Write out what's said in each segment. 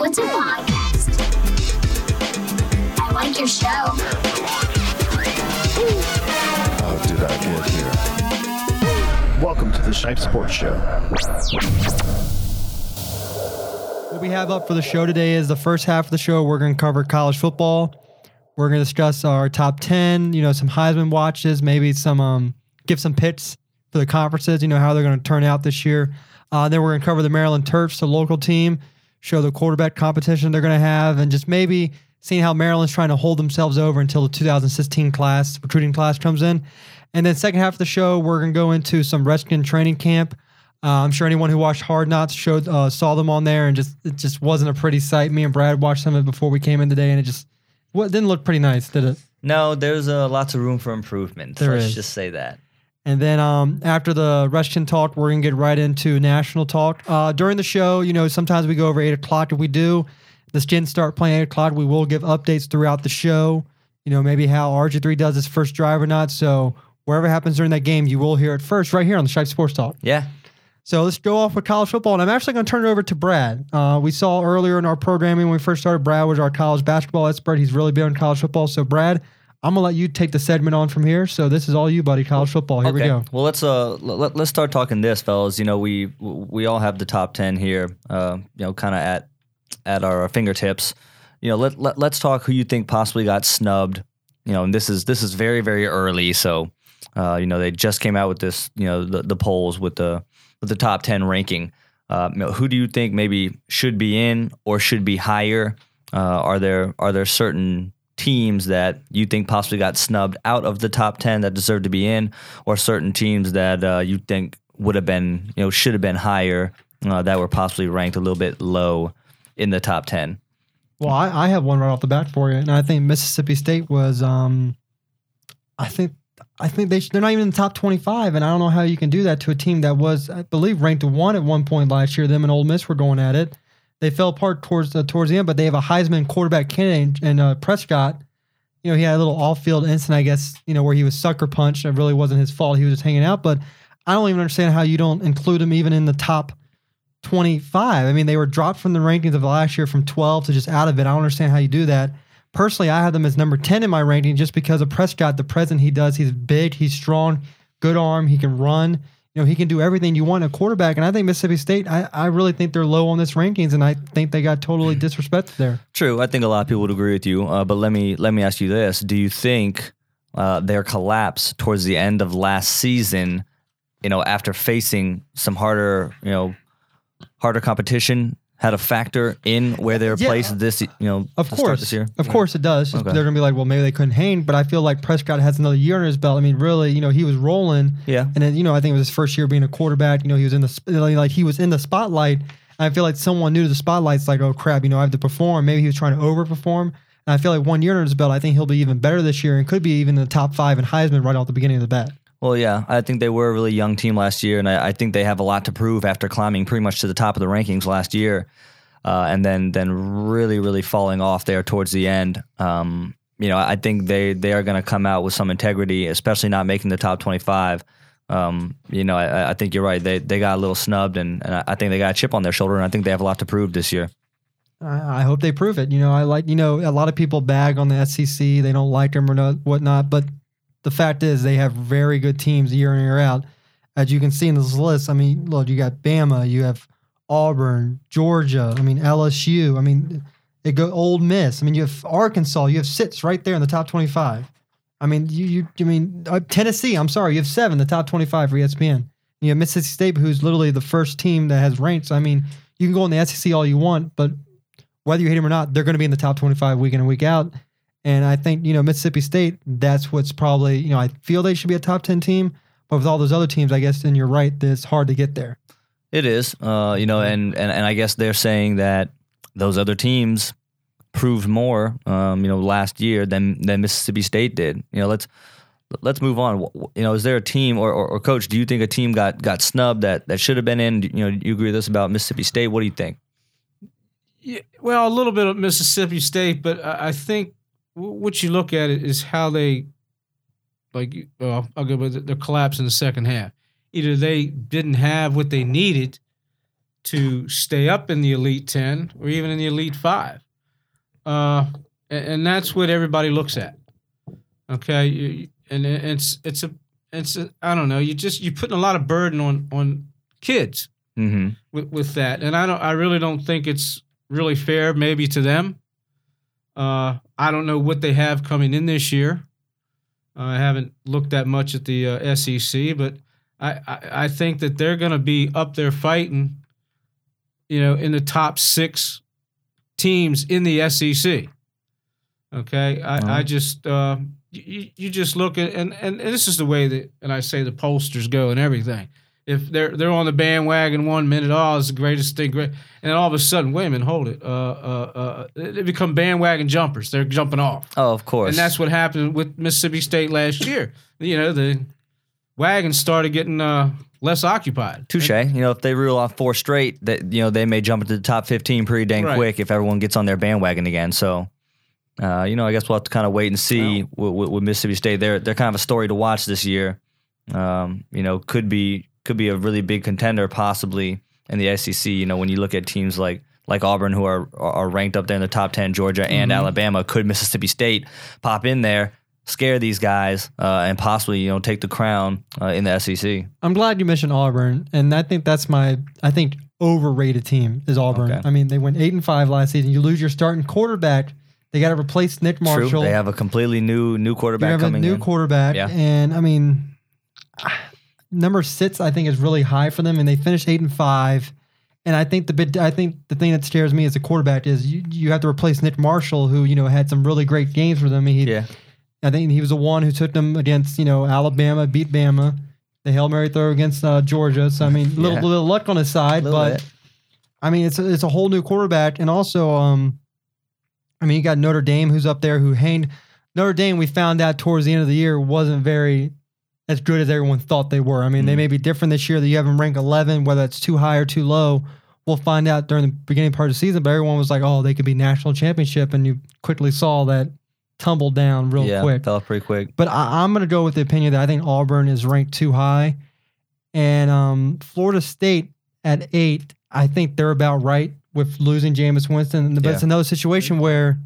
What's a podcast? I like your show. How did I get here? Welcome to the Shipe Sports Show. What we have up for the show today is the first half of the show. We're going to cover college football. We're going to discuss our top 10, you know, some Heisman watches, maybe some, um, give some picks for the conferences, you know, how they're going to turn out this year. Uh, then we're going to cover the Maryland Terps, the local team, show the quarterback competition they're going to have, and just maybe seeing how Maryland's trying to hold themselves over until the 2016 class, recruiting class comes in. And then second half of the show, we're going to go into some Redskin training camp. Uh, I'm sure anyone who watched Hard Knocks showed uh, saw them on there, and just it just wasn't a pretty sight. Me and Brad watched some of it before we came in today, and it just well, it didn't look pretty nice, did it? No, there's uh, lots of room for improvement. There Let's is. just say that. And then um, after the Russian talk, we're gonna get right into national talk. Uh, during the show, you know, sometimes we go over eight o'clock. If we do, the Skins start playing eight o'clock. We will give updates throughout the show. You know, maybe how RG three does his first drive or not. So wherever happens during that game, you will hear it first right here on the Stripe Sports Talk. Yeah. So let's go off with college football, and I'm actually going to turn it over to Brad. Uh, we saw earlier in our programming when we first started, Brad was our college basketball expert. He's really big on college football. So Brad, I'm gonna let you take the segment on from here. So this is all you, buddy. College football. Here we go. Well, let's uh let, let's start talking this, fellas. You know, we we all have the top ten here. Uh, you know, kind of at at our fingertips. You know, let, let let's talk who you think possibly got snubbed. You know, and this is this is very very early. So, uh, you know, they just came out with this. You know, the the polls with the with the top ten ranking. Uh, you know, who do you think maybe should be in or should be higher? Uh, are there are there certain teams that you think possibly got snubbed out of the top 10 that deserve to be in or certain teams that uh, you think would have been you know should have been higher uh, that were possibly ranked a little bit low in the top 10 Well, I, I have one right off the bat for you, and I think Mississippi State was. Um, I think I think they they're not even in the top 25, and I don't know how you can do that to a team that was, I believe, ranked one at one point last year. Them and Ole Miss were going at it. They fell apart towards the towards the end, but they have a Heisman quarterback candidate and uh, Prescott. You know, he had a little off-field incident, I guess. You know, where he was sucker punched. It really wasn't his fault. He was just hanging out. But I don't even understand how you don't include him even in the top 25. I mean, they were dropped from the rankings of last year from 12 to just out of it. I don't understand how you do that. Personally, I have them as number 10 in my ranking just because of Prescott, the present he does. He's big, he's strong, good arm, he can run. You know, he can do everything you want a quarterback. And I think Mississippi State, I, I really think they're low on this rankings, and I think they got totally disrespected there. true i think a lot of people would agree with you uh, but let me let me ask you this do you think uh, their collapse towards the end of last season you know after facing some harder you know harder competition had a factor in where they're Yeah. placed this you know Of course, this year of course it does. Okay. They're gonna be like, well, maybe they couldn't hang, but I feel like Prescott has another year on his belt. I mean, really, you know, he was rolling, Yeah. and then you know, I think it was his first year being a quarterback. You know, he was in the like he was in the spotlight. And I feel like someone new to the spotlight's like, oh crap, you know, I have to perform. Maybe he was trying to overperform. And I feel like one year under his belt, I think he'll be even better this year and could be even in the top five in Heisman right off the beginning of the bat. Well, yeah, I think they were a really young team last year, and I, I think they have a lot to prove after climbing pretty much to the top of the rankings last year, uh, and then then really really falling off there towards the end. Um, you know, I think they they are going to come out with some integrity, especially not making the top twenty five. Um, you know, I, I think you're right. They they got a little snubbed, and, and I think they got a chip on their shoulder, and I think they have a lot to prove this year. I, hope they prove it. You know, I like, you know, a lot of people bag on the SEC. They don't like them or not, whatnot. But the fact is, they have very good teams year in, year out. As you can see in this list, I mean, look, you got Bama, you have Auburn, Georgia, I mean, LSU, I mean, it go Ole Miss. I mean, you have Arkansas, you have six right there in the top 25. I mean, you, you, I mean, uh, Tennessee, I'm sorry, you have seven, the top 25 for ESPN. You have Mississippi State, who's literally the first team that has ranked. So, I mean, you can go in the SEC all you want, but whether you hate them or not, they're going to be in the top 25 week in and week out. And I think, you know, Mississippi State, that's what's probably, you know, I feel they should be a top 10 team. But with all those other teams, I guess, then you're right, that it's hard to get there. It is, uh, you know, and, and and I guess they're saying that those other teams proved more, um, you know, last year than than Mississippi State did. You know, let's let's move on. You know, is there a team or, or, or coach? Do you think a team got got snubbed that that should have been in? You know, you agree with this about Mississippi State? What do you think? Yeah, well, a little bit of Mississippi State, but I I think w- what you look at it is how they, like, well, I'll go with the, the collapse in the second half. Either they didn't have what they needed to stay up in the Elite Ten or even in the Elite Five, uh, and, and that's what everybody looks at. Okay, You- and it's it's a it's a, I don't know. You just you're putting a lot of burden on on kids Mm-hmm. with, with that, and I don't. I really don't think it's really fair, maybe to them. Uh, I don't know what they have coming in this year. Uh, I haven't looked that much at the uh, SEC, but I, I, I think that they're going to be up there fighting. You know, in the top six teams in the SEC. Okay, I, I just uh, you, you just look at and, and and this is the way that and I say the pollsters go and everything if they're they're on the bandwagon one minute, oh, it's the greatest thing, great, and all of a sudden, wait a minute, hold it, uh, uh, uh, they become bandwagon jumpers. They're jumping off, Oh, of course. and that's what happened with Mississippi State last year. You know, the wagons started getting uh, less occupied. Touche. You know, if they rule off four straight, that you know they may jump into the top fifteen pretty dang Right. quick if everyone gets on their bandwagon again. So, uh, you know, I guess we'll have to kind of wait and see with, with, with Mississippi State. They're they're kind of a story to watch this year. Um, you know, could be could be a really big contender possibly in the SEC. You know, when you look at teams like like Auburn who are are ranked up there in the top ten, Georgia and Mhm. Alabama, could Mississippi State pop in there? Scare these guys uh, and possibly you know take the crown uh, in the SEC. I'm glad you mentioned Auburn, and I think that's my I think overrated team is Auburn. Okay. I mean, they went eight and five last season. You lose your starting quarterback. They got to replace Nick Marshall. True. They have a completely new new you quarterback have a coming new in. quarterback, Yeah. and I mean, number six I think is really high for them, and they finished eight and five. And I think the bit I think the thing that scares me as a quarterback is you, you have to replace Nick Marshall, who you know had some really great games for them. He, yeah, I think he was the one who took them against you know Alabama, beat Bama, the hail mary throw against uh, Georgia. So I mean, little Yeah. little luck on his side, Little but bit. I mean it's a, it's a whole new quarterback, and also um, I mean you got Notre Dame who's up there who hanged Notre Dame. We found out towards the end of the year wasn't very as good as everyone thought they were. I mean they Mhm. may be different this year. That you have them ranked 11, whether it's too high or too low. We'll find out during the beginning part of the season, but everyone was like, "Oh, they could be national championship," and you quickly saw that tumble down real yeah, quick. fell pretty quick. But I, I'm going to go with the opinion that I think Auburn is ranked too high, and um, Florida State at eight. I think they're about right with losing Jameis Winston. But it's another situation where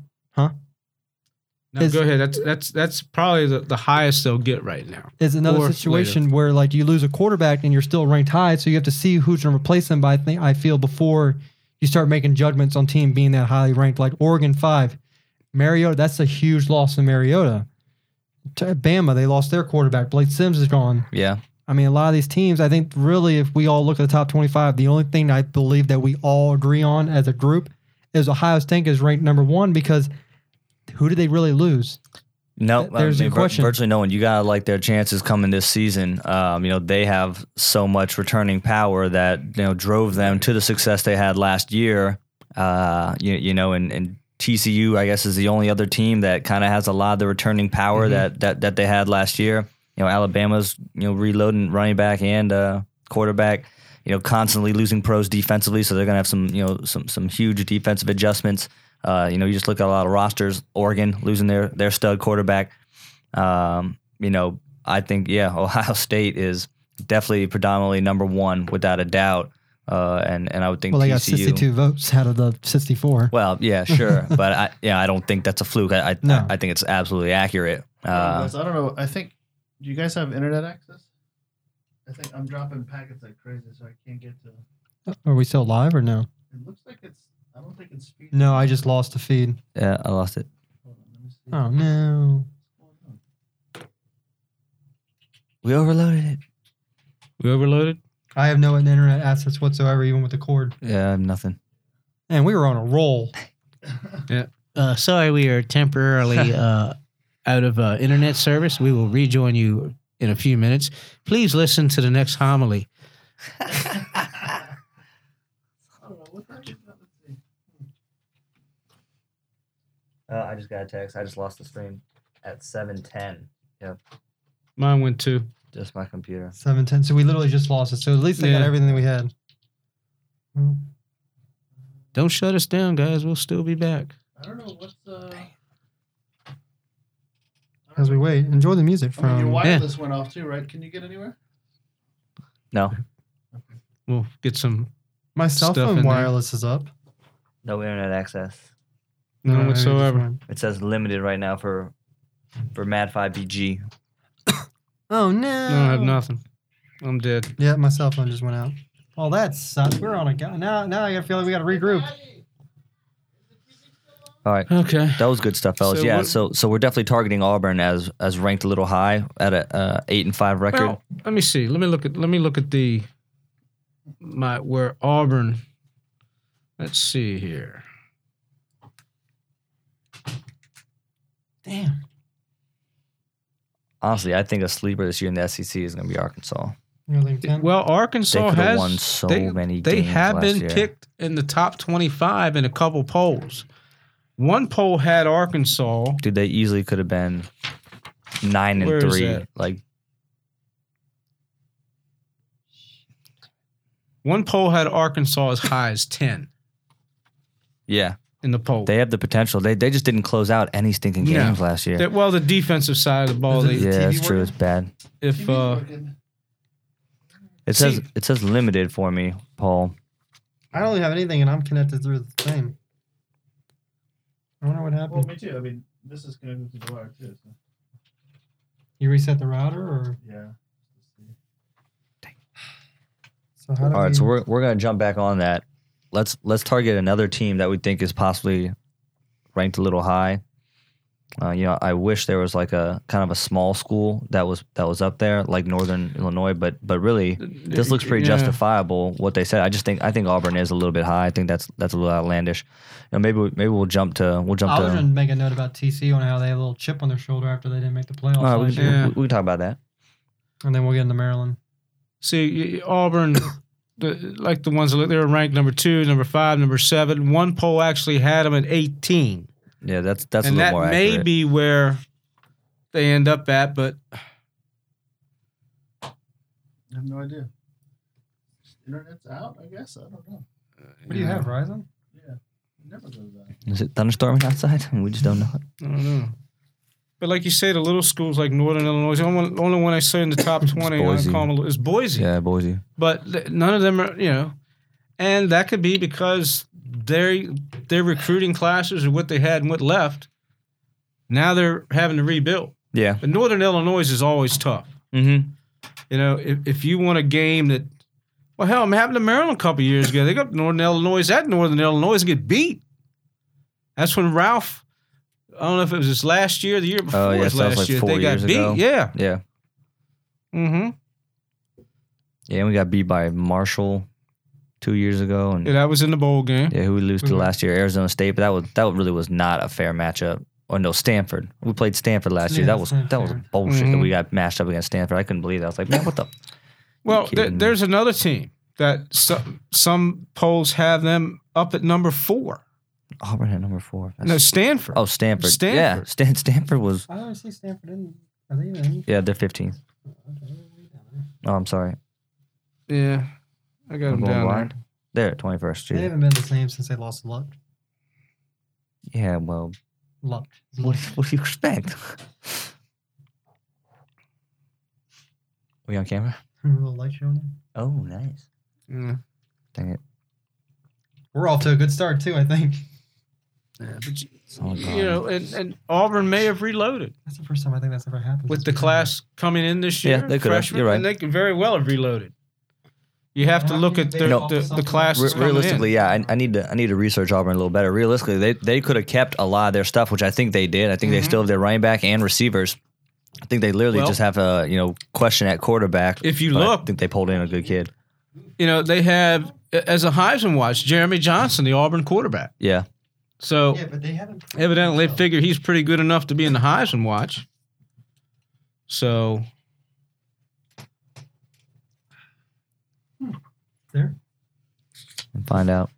No, Is- go ahead. That's that's that's probably the, the highest they'll get right now. it's another Or situation where like you lose a quarterback and you're still ranked high, so you have to see who's going to replace them. But I think I feel before you start making judgments on team being that highly ranked, like Oregon five, Mariota. That's a huge loss in Mariota. To Bama, they lost their quarterback. Blake Sims is gone. Yeah, I mean, a lot of these teams, I think really, if we all look at the top 25, the only thing I believe that we all agree on as a group is Ohio State is ranked number one because who did they really lose? no, Th- there's I mean, question. virtually no one. You gotta like their chances coming this season. Um, you know, they have so much returning power that you know drove them to the success they had last year. Uh, you, you know, and, and TCU, I guess, is the only other team that kind of has a lot of the returning power Mhm. that, that that they had last year. You know, Alabama's you know reloading running back and uh, quarterback. You know, constantly losing pros defensively, so they're gonna have some you know some some huge defensive adjustments. Uh, you know, you just look at a lot of rosters. Oregon losing their their stud quarterback. Um, you know, I think yeah, Ohio State is definitely predominantly number one without a doubt. Uh, and and I would think Well, they got 62 votes out of the 64. well, yeah, sure, but I, yeah, I don't think that's a fluke. I, I, No. I think it's absolutely accurate. I don't know, Uh. I don't know. I think. Do you guys have internet access? I think I'm dropping packets like crazy, so I can't get to. Are we still live or no? It looks like it's. I don't think it's speed. No, I just lost the feed. yeah, I lost it. Hold on, let me see. Oh, no. What's going on? We overloaded it. We overloaded. I have no internet assets whatsoever, even with the cord. Yeah, nothing. And we were on a roll. Uh, sorry, we are temporarily uh, out of uh, internet service. We will rejoin you in a few minutes. Please listen to the next homily. I don't know what the heck is that? Let's see. Uh, I just got a text. I just lost the stream at seven ten. Yep. Mine went too. Just my computer. 710. So we literally just lost it. So at least they got Yeah. everything that we had. Don't shut us down, guys. We'll still be back. I don't know what's uh. As we wait, enjoy the music I mean, your from. wireless went off too, right? Can you get anywhere? No, We'll get some My cell Stuff phone in there. wireless is up. No internet access. None maybe just whatsoever. It says limited right now for for Mad Five BG. Oh no! I don't have nothing. I'm dead. Yeah, my cell phone just went out. Oh, that sucks. We're on a go. Now, now I gotta feel like we gotta regroup. All right. Okay. That was good stuff, fellas. So yeah, what- so so we're definitely targeting Auburn as as ranked a little high at a uh, eight and five record. Well, let me see. Let me look at. Let me look at the my where Auburn. Let's see here. Damn. Honestly, I think a sleeper this year in the SEC is going to be Arkansas. Really Well, Arkansas could have has won so they, many. They games have last been year. picked in the top twenty-five in a couple polls. One poll had Arkansas. Dude, they easily could have been nine and Where is three. Like, One poll had Arkansas as high as ten yeah, in the poll. they have the potential. They they just didn't close out any stinking No. games last year. That- well, the defensive side of the ball. They, it- yeah, TV that's true. working? It's bad. if uh, It says See- it says limited for me, Paul. I don't have anything, and I'm connected through the thing. I wonder what happened. Well, happened. me too. I mean, this is connected to the wire too. So, You reset the router, or yeah. so how do All right, we, so we're we're gonna jump back on that. Let's let's target another team that we think is possibly ranked a little high. Uh, you know, I wish there was like a kind of a small school that was that was up there, like Northern Illinois, but but really this looks pretty Yeah. justifiable what they said. I just think I think Auburn is a little bit high. I think that's that's a little outlandish. You know, maybe we- maybe we'll jump to we'll jump I was to. going to make a note about TCU and how they have a little chip on their shoulder after they didn't make the playoffs, All right, we, can- Yeah. we, we can talk about that. and then we'll get into Maryland. See, Auburn, the, like the ones that they were ranked number two, number five, number seven. One poll actually had them at 18. Yeah, that's that's and a that little more may accurate. be where they end up at, but I have no idea. Internet's out, I guess. I don't know. What do you have, Verizon? Yeah. It never goes out. Is it thunderstorming outside? We just don't know. it. I don't know. But like you say, the little schools like Northern Illinois, the only one, only one I say in the top 20 I Boise. is Boise. Yeah, Boise. But th- none of them are, you know, and that could be because their their recruiting classes or what they had and what left. Now they're having to rebuild. Yeah. But Northern Illinois is always tough. Mm-hmm. You know, if, if you want a game that, well, hell, I'm happened to Maryland a couple years ago. They got Northern Illinois at Northern Illinois and get beat. That's when Ralph, I don't know if it was his last year, or the year before Oh, yeah, his so that was last like year, they got beat. ago. Yeah. Yeah. Mm-hmm. Yeah, and we got beat by Marshall two years ago, and Yeah, that was in the bowl game. yeah, who we lose to Mhm. last year, Arizona State. But that was that really was not a fair matchup. Or no, Stanford. We played Stanford last year. That was not that was bullshit that Mhm. we got matched up against Stanford. I couldn't believe that. I was like, man, what the? Well, there's another team that some, some polls have them up at number four. Oh, Auburn at number four. No, Stanford. oh, Stanford. Stanford. Yeah, Stan- Stanford was. I don't see Stanford in. Are they in? Yeah, they're 15th. Oh, I'm sorry. Yeah, I got I'm them going down blind. They're at 21st They Street. haven't been the same since they lost Luck. Yeah, well, Luck. what, what do you expect? we on camera? a little light show. there. Oh, nice. there. Yeah. Dang it. We're off to a good start too. I think Yeah, but you, It's all you know, and, and Auburn may have reloaded that's the first time I think that's ever happened with the we've class coming in this year, Yeah, year. they could have. You're right. And they could very well have reloaded. You have to look at you the, base the, of the something Re- realistically, in. yeah, I, I need to I need to research Auburn a little better. Realistically, they they could have kept a lot of their stuff, which I think they did. I think they Mhm. still have their running back and receivers. I think they literally Well- just have a you know question at quarterback. If you look, I think they pulled in a good kid. you know, they have as a Heisman watch Jeremy Johnson, the Auburn quarterback. Yeah, So Yeah, but they haven't. evidently, they figure he's pretty good enough to be in the Heisman watch. So There. and find out.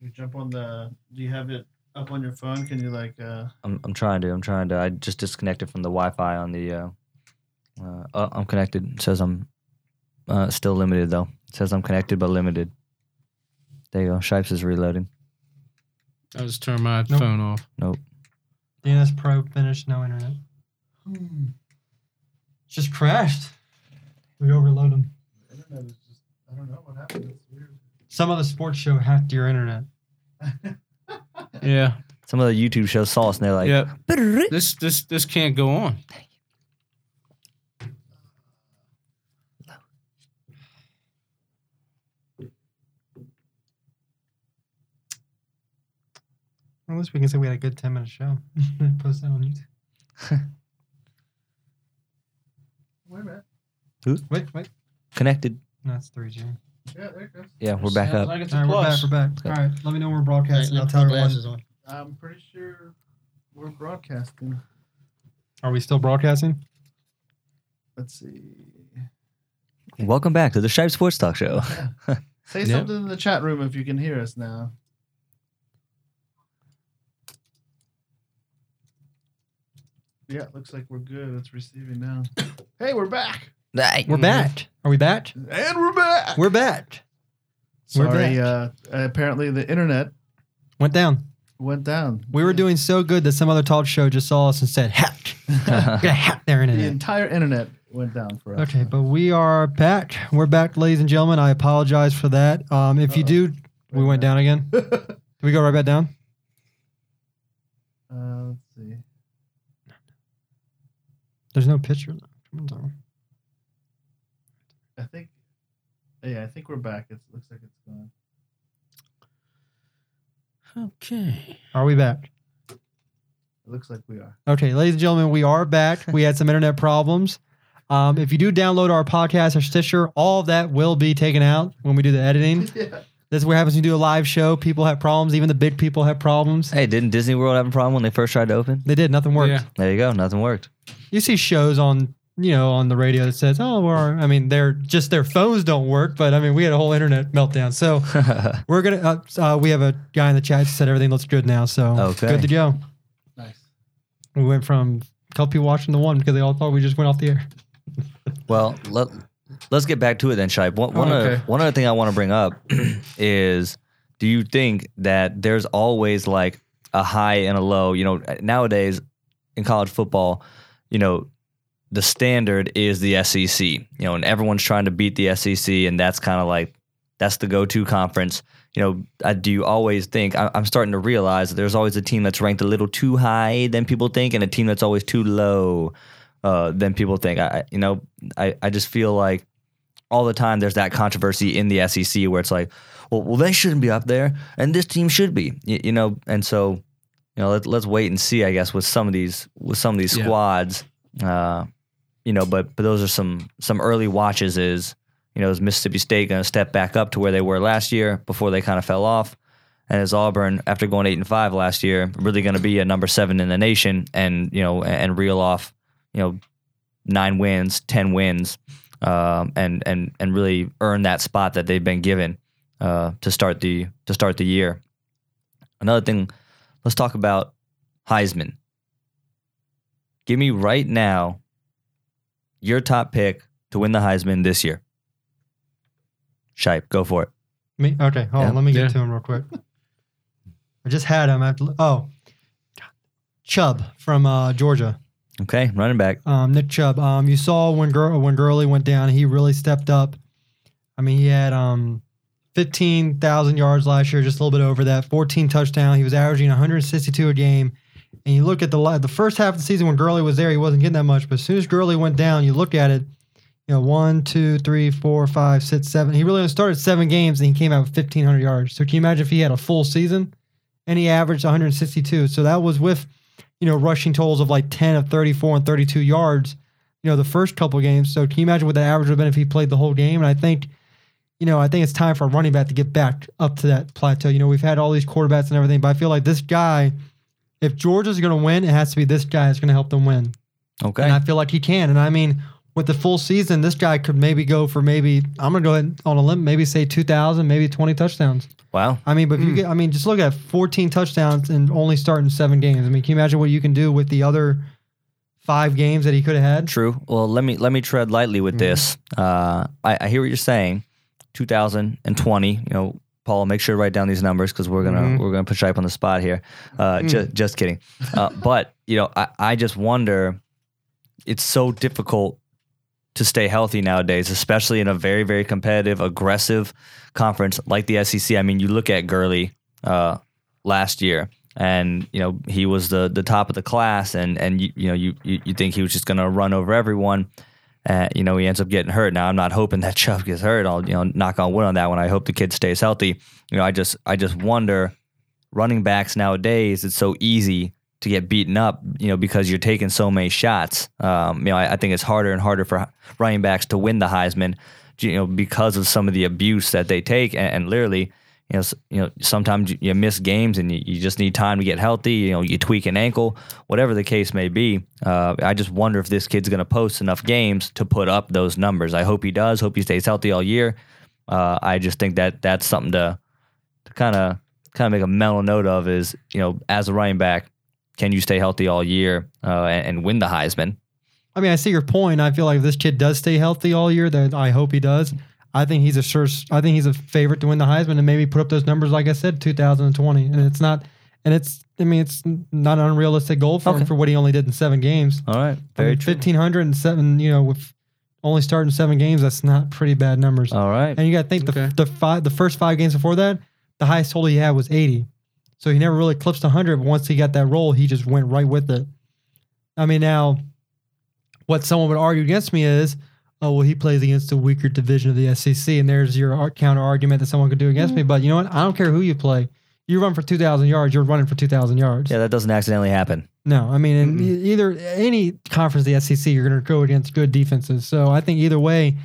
You jump on the. Do you have it up on your phone? Can you like? uh I'm I'm trying to. I'm trying to. I just disconnected from the Wi-Fi on the. Uh, uh, oh, I'm connected. It says I'm uh, still limited though. It says I'm connected but limited. There you go. Shipes is reloading. I'll just turn my Nope. phone off. Nope. DNS Pro finished. No internet. Hmm. just crashed. We overload them. Internet is just, I don't know what happened. It's weird. Some other sports show hacked your internet. Yeah. Some of the YouTube shows saw us and they're like, yeah. This this this can't go on. At least we can say we had a good 10 minute show. Post that on YouTube. Wait a minute. Wait, wait. connected. No, it's 3G. Yeah, there it goes. Yeah, we're back Sounds up. Like it's a right, we're back. We're back. All right, let me know when we're broadcasting. let I'll tell everyone. Glasses on. I'm pretty sure we're broadcasting. Are we still broadcasting? Let's see. Welcome back to the Shipe Sports Talk Show. Say Yep. something in the chat room if you can hear us now. Yeah, looks like we're good. It's receiving now. Hey, we're back. We're back. Are we back? And we're back. We're back. we're Sorry, back. uh, apparently the internet Went down. went down. We were doing so good that some other talk show just saw us and said, hacked. We're gonna hack their The internet. entire internet went down for us. Okay, but we are back. We're back, ladies and gentlemen. I apologize for that. Um, if you do, we went down again. Did we go right back down? Uh, let's see. There's no picture. I think. Yeah, I think we're back. It looks like it's gone. Okay. Are we back? It looks like we are. Okay, ladies and gentlemen, we are back. We had some internet problems. Um, if you do download our podcast or Stitcher, all of that will be taken out when we do the editing. yeah. This is what happens when you do a live show. People have problems. Even the big people have problems. hey, didn't Disney World have a problem when they first tried to open? They did. Nothing worked. Yeah. There you go. Nothing worked. You see shows on, you know, on the radio that says, "Oh, we're," I mean, they're just their phones don't work. But I mean, we had a whole internet meltdown. So we're gonna. Uh, uh, we have a guy in the chat who said everything looks good now. So Okay. good to go. Nice. We went from a couple people watching the one because they all thought we just went off the air. Well, let, let's get back to it then, Shipe. One, one, Oh, other, one other thing I want to bring up is do you think that there's always like a high and a low? You know, nowadays in college football, you know, the standard is the SEC, you know, and everyone's trying to beat the SEC, and that's kind of like that's the go-to conference. You know, I, do you always think I, I'm starting to realize that there's always a team that's ranked a little too high than people think, and a team that's always too low uh, than people think. I- you know, I, I just feel like all the time there's that controversy in the SEC where it's like, well, well, they shouldn't be up there, and this team should be, you, you know, and so, you know, let, let's wait and see, I guess, with some of these with some of these Yeah. squads, uh, you know, but but those are some some early watches. Is you know, is Mississippi State going to step back up to where they were last year before they kind of fell off? And is Auburn, after going eight and five last year, really going to be a number seven in the nation and you know and, and reel off you know nine wins, ten wins, um, and and and really earn that spot that they've been given uh, to start the to start the year. Another thing, let's talk about Heisman. Give me right now your top pick to win the Heisman this year. Shipe, go for it. Me? Okay, hold Yeah. on. Let me get Yeah. to him real quick. I just had him. I have to, oh, Chubb from uh, Georgia. Okay, running back. Um, Nick Chubb. Um, you saw when Gur- when Gurley went down, he really stepped up. I mean, he had um, fifteen thousand yards last year, just a little bit over that. Fourteen touchdown. He was averaging 162 a game. And you look at the the first half of the season when Gurley was there, he wasn't getting that much. But as soon as Gurley went down, you look at it. You know, one, two, three, four, five, six, seven. He really only started seven games and he came out with 1,500 yards. So can you imagine if he had a full season and he averaged 162? So that was with, you know, rushing totals of like 10 of 34 and 32 yards, you know, the first couple of games. So can you imagine what the average would have been if he played the whole game? And I think, you know, I think it's time for a running back to get back up to that plateau. You know, we've had all these quarterbacks and everything, but I feel like this guy, if Georgia's going to win, it has to be this guy that's going to help them win. Okay. And I feel like he can. And I mean, with the full season, this guy could maybe go for maybe, I'm going to go ahead on a limb, maybe say 2,000, maybe 20 touchdowns. wow. I mean, but if you get, I mean, just look at 14 touchdowns and only starting seven games. I mean, can you imagine what you can do with the other five games that he could have had? True. Well, let me let me tread lightly with this. Uh, I, I hear what you're saying. 2020. You know, Paul, make sure to write down these numbers because we're gonna Mhm. we're gonna put Shipe on the spot here. Uh, ju- just kidding. Uh, but you know, I, I just wonder. It's so difficult to stay healthy nowadays, especially in a very, very competitive, aggressive conference like the SEC. I mean, you look at Gurley uh, last year, and you know he was the the top of the class, and and you, you know you you, you think he was just going to run over everyone. Uh, you know he ends up getting hurt. Now I'm not hoping that Chubb gets hurt. I'll you know knock on wood on that one. I hope the kid stays healthy. You know I just I just wonder running backs nowadays. It's so easy to get beaten up, you know, because you're taking so many shots. Um, you know, I, I think it's harder and harder for running backs to win the Heisman, you know, because of some of the abuse that they take, and, and literally, you know, you know, sometimes you- miss games and you, you just need time to get healthy. You know, you tweak an ankle, whatever the case may be. Uh, I just wonder if this kid's going to post enough games to put up those numbers. I hope he does. Hope he stays healthy all year. Uh, I just think that that's something to to kind of kind of make a mental note of is you know as a running back can you stay healthy all year uh, and, and win the Heisman? I mean, I see your point. I feel like if this kid does stay healthy all year. That I hope he does. I think he's a sure. I think he's a favorite to win the Heisman and maybe put up those numbers, like I said, 2020. And it's not. And it's. I mean, it's not an unrealistic goal for him for what he only did in seven games. All right, I very mean, true. 1500 and seven. You know, with only starting seven games, that's not pretty bad numbers. All right, And you got to think Okay. the the five the first five games before that, the highest total he had was 80. So he never really eclipsed 100. But once he got that role, he just went right with it. I mean, now, what someone would argue against me is, oh, well, he plays against a weaker division of the SEC, and there's your counter argument that someone could do against me. Mm-hmm. But you know what? I don't care who you play. You run for 2,000 yards, you're running for 2,000 yards. yeah, that doesn't accidentally happen. No, I mean, in e- either any conference, of the SEC, you're going to go against good defenses. So I think either way,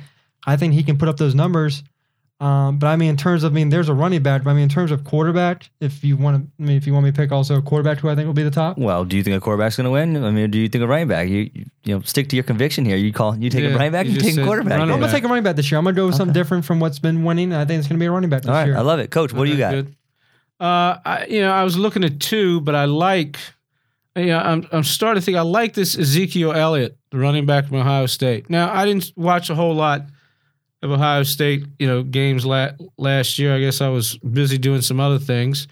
I think he can put up those numbers. Um, but I mean, in terms of, I mean, there's a running back. But I mean, in terms of quarterback, if you want to, I mean, if you want me to pick also a quarterback who I think will be the top, Well, do you think a quarterback's going to win? I mean, do you think a running back? You you, you know, stick to your conviction here. You call you take Yeah, a running back, you you, take a quarterback. I'm gonna take a running back this year. I'm gonna go with something different from what's been winning. I think it's gonna be a running back this All right, year. I love it, Coach. What do you got? Good. Uh, I, you know, I was looking at two, but I like. You know, I'm I'm starting to think I like this Ezekiel Elliott, the running back from Ohio State. Now, I didn't watch a whole lot of Ohio State, you know, games la- last year. I guess I was busy doing some other things,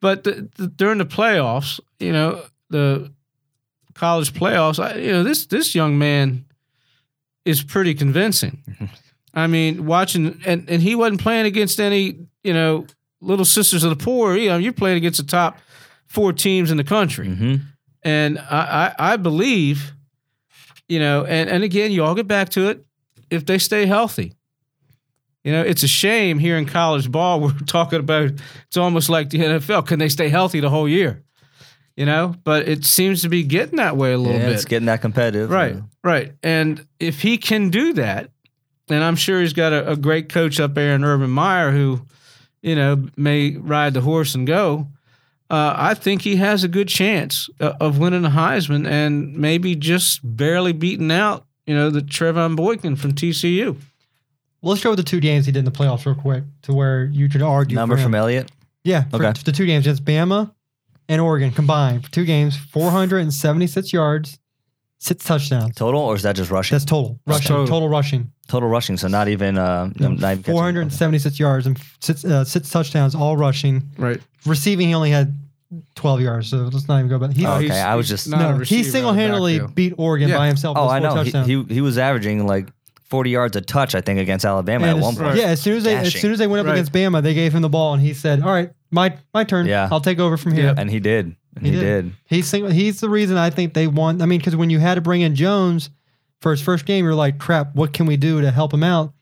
but the, the, during the playoffs, you know, the college playoffs, I, you know, this this young man is pretty convincing. I mean, watching and and he wasn't playing against any, you know, little sisters of the poor. You know, you're playing against the top four teams in the country. hmm And I, I, I believe, you know, and, and again, you all get back to it if they stay healthy. You know, it's a shame here in college ball, we're talking about it's almost like the NFL. Can they stay healthy the whole year? You know, but it seems to be getting that way a little Yeah, bit. it's getting that competitive. Right, Uh, right. And if he can do that, and I'm sure he's got a, a great coach up there in Urban Meyer who, you know, may ride the horse and go. Uh, I think he has a good chance uh, of winning the Heisman and maybe just barely beating out, you know, the Trevone Boykin from TCU. Let's go with the two games he did in the playoffs real quick, to where you could argue Number for him. from Elliott. Yeah, for Okay. the two games against Bama and Oregon combined for two games, 476 yards, six touchdowns. Total, or is that just rushing? That's total rushing. total. Total, rushing. Total rushing, so not even uh, not even catching- 476 yards and six, uh, six touchdowns, all rushing. Right. Receiving, he only had 12 yards, so let's not even go back. He, Oh, he's- okay, I was just- no, he single handedly beat Oregon Yeah. by himself. Oh, I know. He, he he was averaging like 40 yards a touch, I think, against Alabama And at one as- point. Yeah, as soon as they as Dashing. soon as they went up Right. against Bama, they gave him the ball, and he said, "All right, my my turn. Yeah. I'll take over from here." Yeah. And he did. And He he, did. did. He's single, he's the reason I think they won. I mean, because when you had to bring in Jones for his first game, you're like, "Crap, what can we do to help him out?"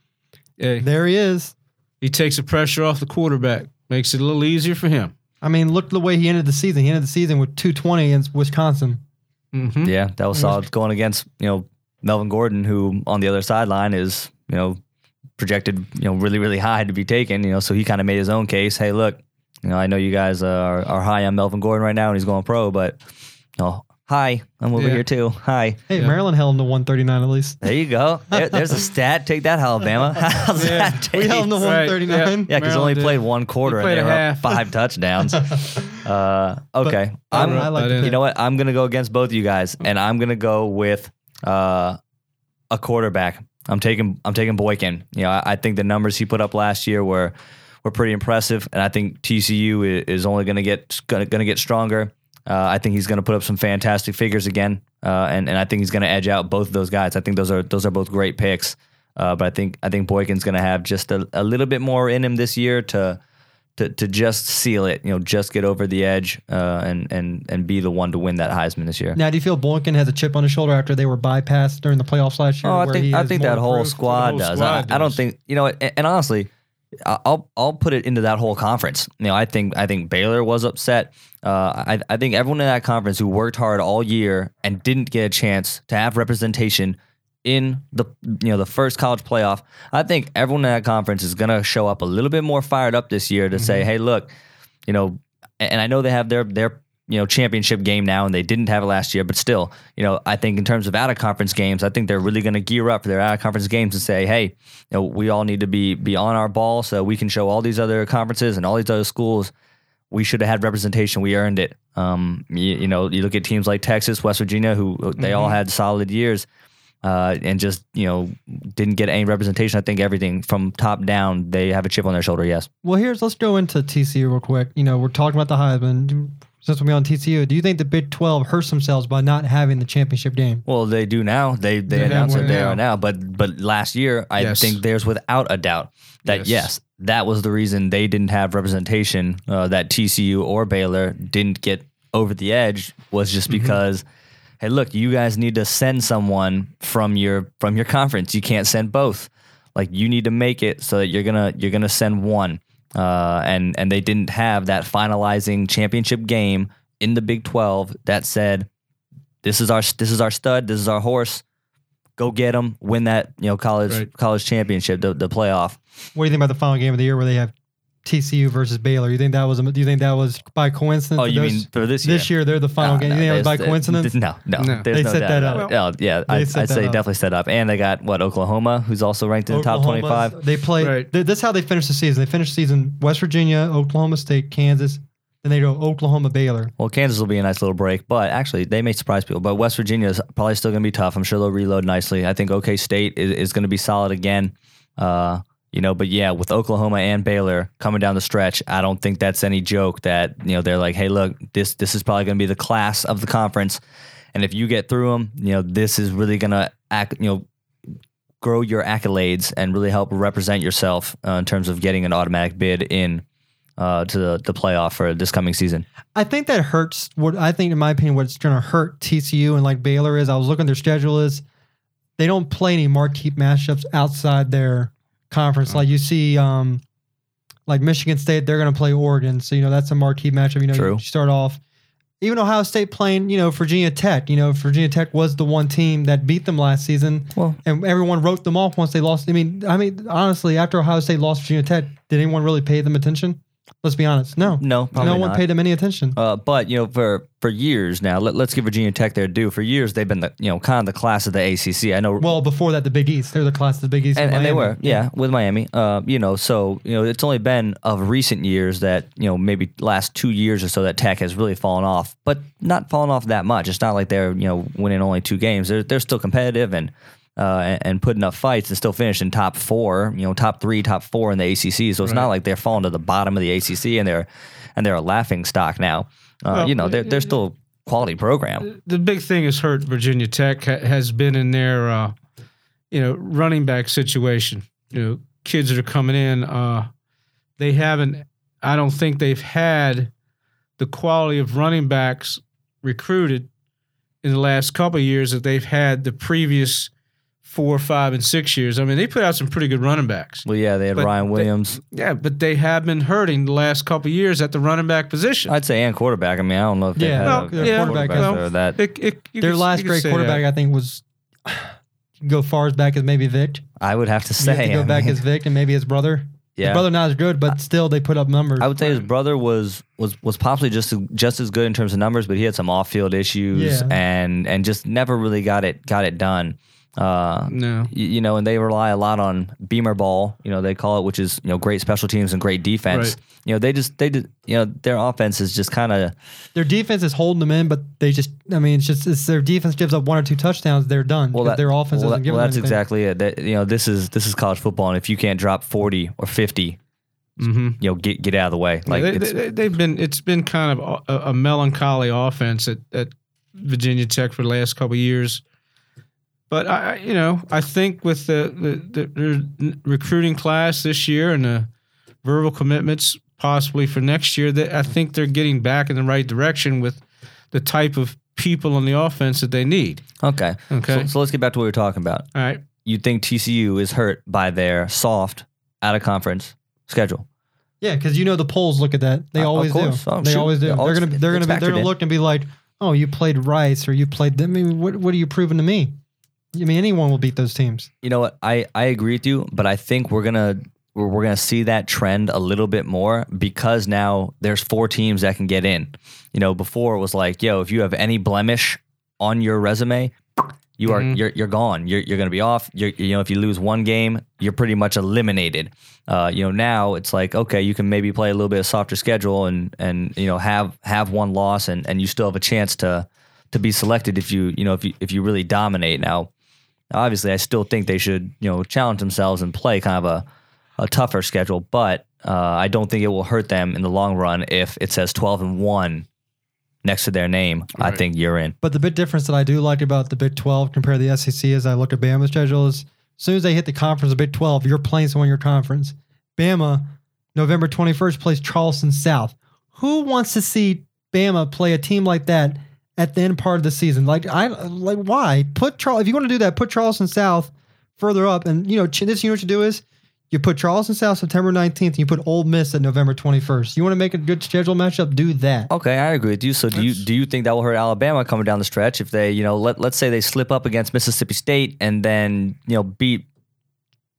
Hey, There he is. he takes the pressure off the quarterback, makes it a little easier for him. I mean, look the way he ended the season. He ended the season with 220 against Wisconsin. Mm-hmm. Yeah, that was solid. Going against, you know, Melvin Gordon, who on the other sideline is, you know, projected, you know, really, really high to be taken, you know, so he kind of made his own case. Hey, look, you know, I know you guys uh, are, are high on Melvin Gordon right now and he's going pro, but, you know, hi, I'm over Yeah. here too. Hi. Hey, Yeah. Maryland held him to 139 at least. There you go. There, there's a stat. Take that, Alabama. How's Yeah. that We held him to taste? Right, 139. Yeah, because he only did. played one quarter He played and a they were up five touchdowns. uh, okay. I, I'm, I like But you know what? I'm gonna go against both of you guys, and I'm gonna go with uh, a quarterback. I'm taking I'm taking Boykin. You know, I, I think the numbers he put up last year were were pretty impressive, and I think TCU is only gonna get gonna, gonna get stronger. Uh, I think he's gonna put up some fantastic figures again. uh, and and I think he's going to edge out both of those guys. I think those are those are both great picks. Uh, but I think I think Boykin's going to have just a, a little bit more in him this year to to to just seal it. You know, just get over the edge uh, and and and be the one to win that Heisman this year. Now, do you feel Boykin has a chip on his shoulder after they were bypassed during the playoffs last year? Oh, I where think he I think that whole squad whole does. squad I, I don't think you know, and, and honestly, I- I'll I'll put it into that whole conference. You know, I think I think Baylor was upset. Uh, I I think everyone in that conference who worked hard all year and didn't get a chance to have representation in the you know the first college playoff. I think everyone in that conference is gonna show up a little bit more fired up this year to say, mm-hmm. hey, look, you know, and I know they have their their you know championship game now, and they didn't have it last year, but still, you know, I think in terms of out of conference games, I think they're really going to gear up for their out of conference games and say, hey, you know, we all need to be be on our ball so we can show all these other conferences and all these other schools. We should have had representation. We earned it. Um, you, you know, you look at teams like Texas, West Virginia, who uh, they all mm-hmm. had solid years, uh, and just you know didn't get any representation. I think everything from top down, they have a chip on their shoulder. Yes. Well, here's let's go into TCU real quick. You know, we're talking about the Heisman. Since we're on TCU, do you think the Big 12 hurts themselves by not having the championship game? Well, they do now. They they They announced one that they now. are now. But but last year, I Yes. think there's without a doubt that Yes. yes, that was the reason they didn't have representation. Uh, that TCU or Baylor didn't get over the edge was just Mm-hmm. Hey, look, you guys need to send someone from your from your conference. You can't send both. Like you need to make it so that you're gonna you're gonna send one. Uh, and and they didn't have that finalizing championship game in the Big Twelve that said this is our this is our stud. This is our horse. Go get them, Win that you know college Right. college championship, the, the playoff. What do you think about the final game of the year where they have TCU versus Baylor? You think that was a, do you think that was by coincidence? Oh, you Those- mean for this year? this year they're the final No, game? no, you think it was by there's- coincidence? No, no, No. They no set that up. it. Oh, yeah, I'd, I'd say up. definitely set up. And they got what Oklahoma, who's also ranked in the top twenty-five. They play. Right. th- This is how they finish the season. They finish the season West Virginia, Oklahoma State, Kansas. Then they go Oklahoma, Baylor. Well, Kansas will be a nice little break, but actually they may surprise people. But West Virginia is probably still going to be tough. I'm sure they'll reload nicely. I think OK State is, is going to be solid again. Uh, you know, but yeah, with Oklahoma and Baylor coming down the stretch, I don't think that's any joke that you know they're like, hey, look, this this is probably going to be the class of the conference, and if you get through them, you know, this is really going to act, you know. Grow your accolades and really help represent yourself uh, in terms of getting an automatic bid in uh, to the, the playoff for this coming season. I think that hurts. What I think, in my opinion, what's going to hurt TCU and like Baylor is, I was looking at their schedule is they don't play any marquee matchups outside their conference. Like you see, um, like Michigan State, they're going to play Oregon, so you know that's a marquee matchup. You know, True. you start off. Even Ohio State playing, you know, Virginia Tech. You know, Virginia Tech was the one team that beat them last season, Well, and everyone wrote them off once they lost. I mean, I mean, honestly, after Ohio State lost Virginia Tech, did anyone really pay them attention? Let's be honest. No, no, probably no one not. paid them any attention. Uh, but you know, for for years now, let, let's give Virginia Tech their due. For years, they've been the you know kind of the class of the ACC. I know. Well, before that, the Big East. They're the class of the Big East. and, and they were, yeah, with Miami. Uh, you know, so you know, it's only been of recent years that you know maybe last two years or so that Tech has really fallen off, but not fallen off that much. It's not like they're you know winning only two games. They're they're still competitive and. Uh, and, and putting up fights and still finishing top four, you know, top three, top four in the ACC. So it's not like they're falling to the bottom of the ACC and they're and they're a laughing stock now. Uh, Well, you know, they're they're still a quality program. the big thing has hurt Virginia Tech ha- has been in their uh, you know running back situation. You know, kids that are coming in, uh, they haven't. I don't think they've had the quality of running backs recruited in the last couple of years that they've had the previous four, five, and six years. I mean, they put out some pretty good running backs. Well, yeah, they had But Ryan they- Williams. Yeah, but they have been hurting the last couple of years at the running back position. I'd say and quarterback. I mean, I don't know if they Yeah, had well, a, yeah, a quarterback well, or that. It- it- Their could- last great quarterback, that. I think, was go far as back as maybe Vick. I would have to say. have to go I back mean, as Vick and maybe his brother. yeah. His brother not as good, but still they put up numbers. I would say his brother was was was possibly just just as good in terms of numbers, but he had some off field issues Yeah. and and just never really got it got it done. Uh, No. y- you know, and they rely a lot on Beamer ball. You know, they call it, which is you know great special teams and great defense. Right. You know, they just they did. You know, their offense is just kind of their defense is holding them in, but they just, I mean, it's just it's their defense gives up one or two touchdowns, they're done. well, that, their offense well, doesn't that- give well, them that's anything. exactly it. That, you know, this is this is college football, and if you can't drop forty or fifty, Mm-hmm. you know, get get out of the way. Like they, they, they've been it's been kind of a, a melancholy offense at, at Virginia Tech for the last couple of years. But I, I- you know, I think with the, the, the, the recruiting class this year and the verbal commitments possibly for next year, that I think they're getting back in the right direction with the type of people on the offense that they need. Okay. Okay. So, so let's get back to what we were talking about. All right. You think TCU is hurt by their soft out of conference schedule? Yeah, because you know the polls look at that. They Uh, always do. course. Oh, they shoot. always do. Yeah, they're gonna they're gonna be, they're gonna in. look and be like, oh, you played Rice or you played. them. I mean, what what are you proving to me? I mean, anyone will beat those teams. You know what? I, I agree with you, but I think we're gonna we're, we're gonna see that trend a little bit more because now there's four teams that can get in. You know, before it was like, yo, if you have any blemish on your resume, you are Mhm. you're you're gone. You're you're gonna be off. You're, you know, if you lose one game, you're pretty much eliminated. Uh, you know, now it's like okay, you can maybe play a little bit of softer schedule and and you know have have one loss and and you still have a chance to to be selected if you you know if you if you really dominate. Now, obviously, I still think they should you know challenge themselves and play kind of a a tougher schedule, but uh, I don't think it will hurt them in the long run if it says twelve and one next to their name. I think you're in. But the big difference that I do like about the Big 12 compared to the SEC is I look at Bama's schedule is as soon as they hit the conference of Big 12, you're playing someone in your conference. Bama, November 21st, plays Charleston South. Who wants to see Bama play a team like that at the end part of the season? Like, I like why put Charles? If you want to do that, put Charleston South further up. And you know, ch- this you know what you do is you put Charleston South September 19th, and you put Ole Miss at November 21st. You want to make a good schedule matchup? Do that. Okay, I agree with you. So do you do you think that will hurt Alabama coming down the stretch if they you know let let's say they slip up against Mississippi State and then you know beat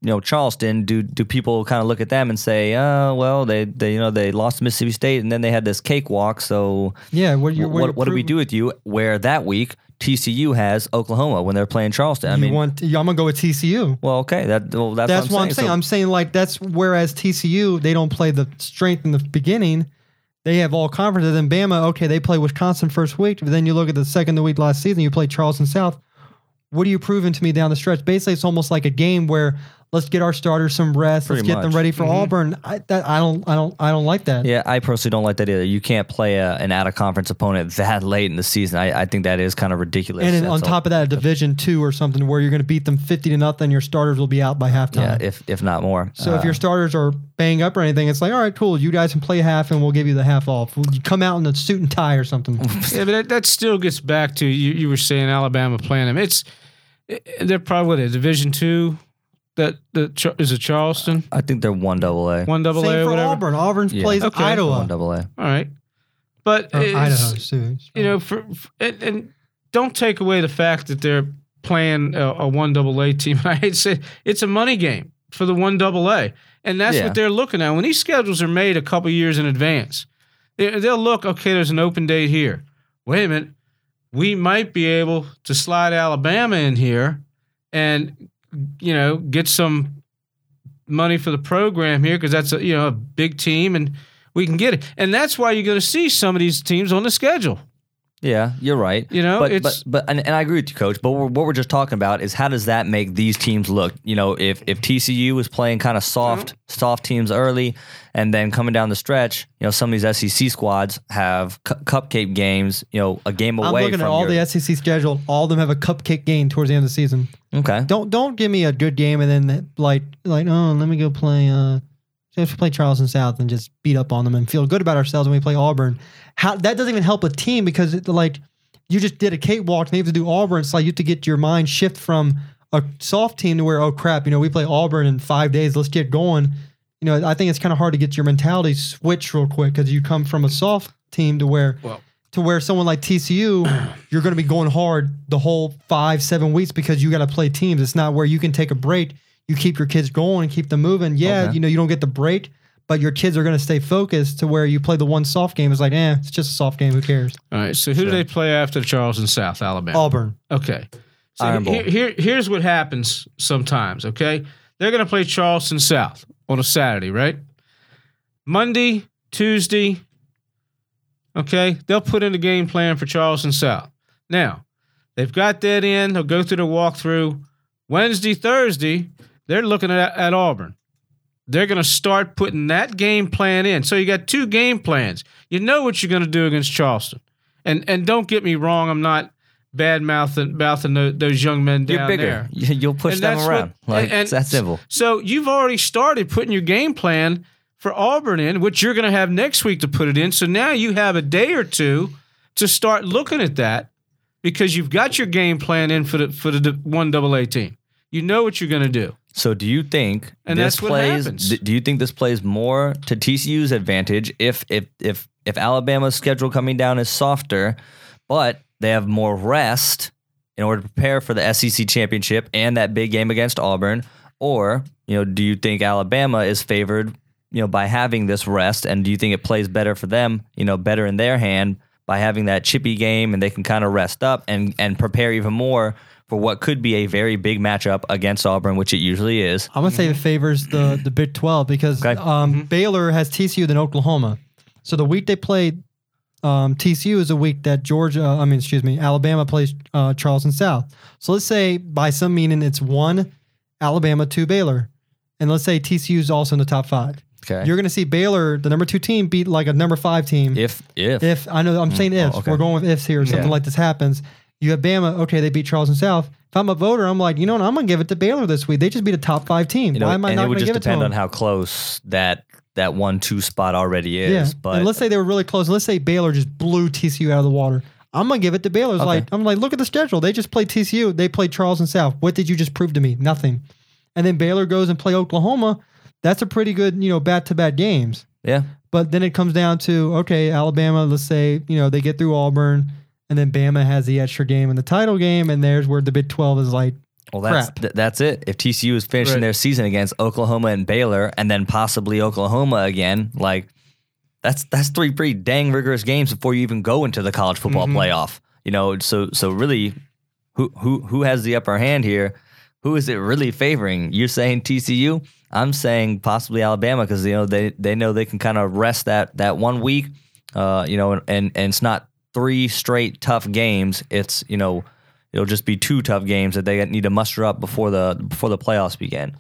you know Charleston? Do do people kind of look at them and say, oh well they they you know they lost to Mississippi State and then they had this cakewalk. So Yeah. What you what what do we do with you? Where that week TCU has Oklahoma when they're playing Charleston. I you mean, want? I'm gonna go with TCU. well, okay, that well, that's, That's, what I'm saying. So- I'm saying like that's whereas TCU they don't play the strength in the beginning. They have all conferences. And Bama, okay, they play Wisconsin first week, but then you look at the second the week last season, you play Charleston South. What are you proving to me down the stretch? Basically, it's almost like a game where let's get our starters some rest, let's Pretty get them ready for Auburn. I, that, I don't, I don't, I don't like that. Yeah, I personally don't like that either. You can't play a, an out of conference opponent that late in the season. I, I think that is kind of ridiculous. And then on That's all- top of that, a Division two or something where you're going to beat them fifty to nothing. Your starters will be out by halftime. yeah, if if not more. So if Uh, your starters are banged up or anything, it's like, all right, cool. You guys can play half, and we'll give you the half off. You come out in a suit and tie or something. Yeah, but that, that still gets back to you. You were saying Alabama playing them. It's they're probably a Division two. That the Char- is it Charleston I think they're one double A. one double Same A or for whatever. Auburn. Auburn Yeah. plays Okay. Idaho. One double A. All right, but Or it's- Idaho too. you know, for, for and, and don't take away the fact that they're playing a, a one double A team. I hate to say it, it's a money game for the one double A, and that's Yeah. what they're looking at when these schedules are made a couple years in advance. They, they'll look, okay, there's an open date here. Wait a minute, we might be able to slide Alabama in here, and you know, get some money for the program here because that's a you know a big team and we can get it. And that's why you're going to see some of these teams on the schedule. Yeah, you're right. You know, but it's but but and, and I agree with you, coach. But we're, what we're just talking about is how does that make these teams look? You know, if if TCU is playing kind of soft soft teams early, and then coming down the stretch, you know, some of these SEC squads have cu- cupcake games. You know, a game I'm away looking from at all your, the SEC schedule. All of them have a cupcake game towards the end of the season. okay. Don't don't give me a good game and then like like oh let me go play uh just play Charleston South and just beat up on them and feel good about ourselves when we play Auburn. How that doesn't even help a team because it, like you just did a cakewalk and they have to do Auburn. It's like you have to get your mind shift from a soft team to where oh crap you know we play Auburn in five days let's get going. You know I think it's kind of hard to get your mentality switched real quick because you come from a soft team to where Well- to where someone like TCU, you're going to be going hard the whole five, seven weeks because you got to play teams. It's not where you can take a break. You keep your kids going and keep them moving. Yeah, Okay. you know, you don't get the break, but your kids are going to stay focused to where you play the one soft game. It's like, eh, it's just a soft game. Who cares? all right. So who do they play after Charleston South, Alabama? Auburn. Okay. So Iron Bowl. here, here, here's what happens sometimes. Okay, they're going to play Charleston South on a Saturday, right? Monday, Tuesday. Okay, they'll put in the game plan for Charleston South. Now, they've got that in. They'll go through the walkthrough. Wednesday, Thursday, they're looking at, at Auburn. They're going to start putting that game plan in. So you got two game plans. You know what you're going to do against Charleston. And and don't get me wrong, I'm not bad mouthing mouthing those young men down You're bigger. there. You- You'll push And them around. what- like and- that simple. So you've already started putting your game plan for Auburn in, which you're going to have next week to put it in. So now you have a day or two to start looking at that because you've got your game plan in for the for the one double A team. You know what you're going to do. So do you think And this plays? Do you think this plays more to TCU's advantage if if if if Alabama's schedule coming down is softer, but they have more rest in order to prepare for the SEC championship and that big game against Auburn, or you know, do you think Alabama is favored, you know, by having this rest, and do you think it plays better for them, you know, better in their hand by having that chippy game and they can kind of rest up and and prepare even more for what could be a very big matchup against Auburn, which it usually is. I'm gonna say it favors the the Big 12 because Okay. um, Baylor has TCU then Oklahoma. So the week they play um, TCU is a week that Georgia, I mean, excuse me, Alabama plays uh, Charleston South. So let's say by some meaning it's one Alabama, two Baylor, and let's say TCU is also in the top five. Okay. You're gonna see Baylor, the number two team, beat like a number five team. if if If I know I'm saying if oh, okay. we're going with ifs here, something Yeah. like this happens. You have Bama, okay, they beat Charleston South. If I'm a voter, I'm like, you know what, I'm gonna give it to Baylor this week. They just beat a top five team. you know, Why am I and not it would gonna just give it to depend them? on how close that that one two spot already is. yeah, But and let's say they were really close. Let's say Baylor just blew TCU out of the water. I'm gonna give it to Baylor. Okay. like I'm like, look at the schedule. They just played TCU. They played Charleston South. What did you just prove to me? Nothing. And then Baylor goes and play Oklahoma. That's a pretty good, you know, bat to bat games. yeah, But then it comes down to okay, Alabama. Let's say you know they get through Auburn, and then Bama has the extra game in the title game, and there's where the Big Twelve is like, well that's Crap. th- that's it. If TCU is finishing Right. their season against Oklahoma and Baylor, and then possibly Oklahoma again, like that's that's three pretty dang rigorous games before you even go into the college football Mhm. playoff. You know, so so really, who who who has the upper hand here? Who is it really favoring? You're saying TCU. I'm saying possibly Alabama because you know they they know they can kind of rest that that one week. Uh, you know, and and it's not three straight tough games. It's you know it'll just be two tough games that they need to muster up before the before the playoffs begin.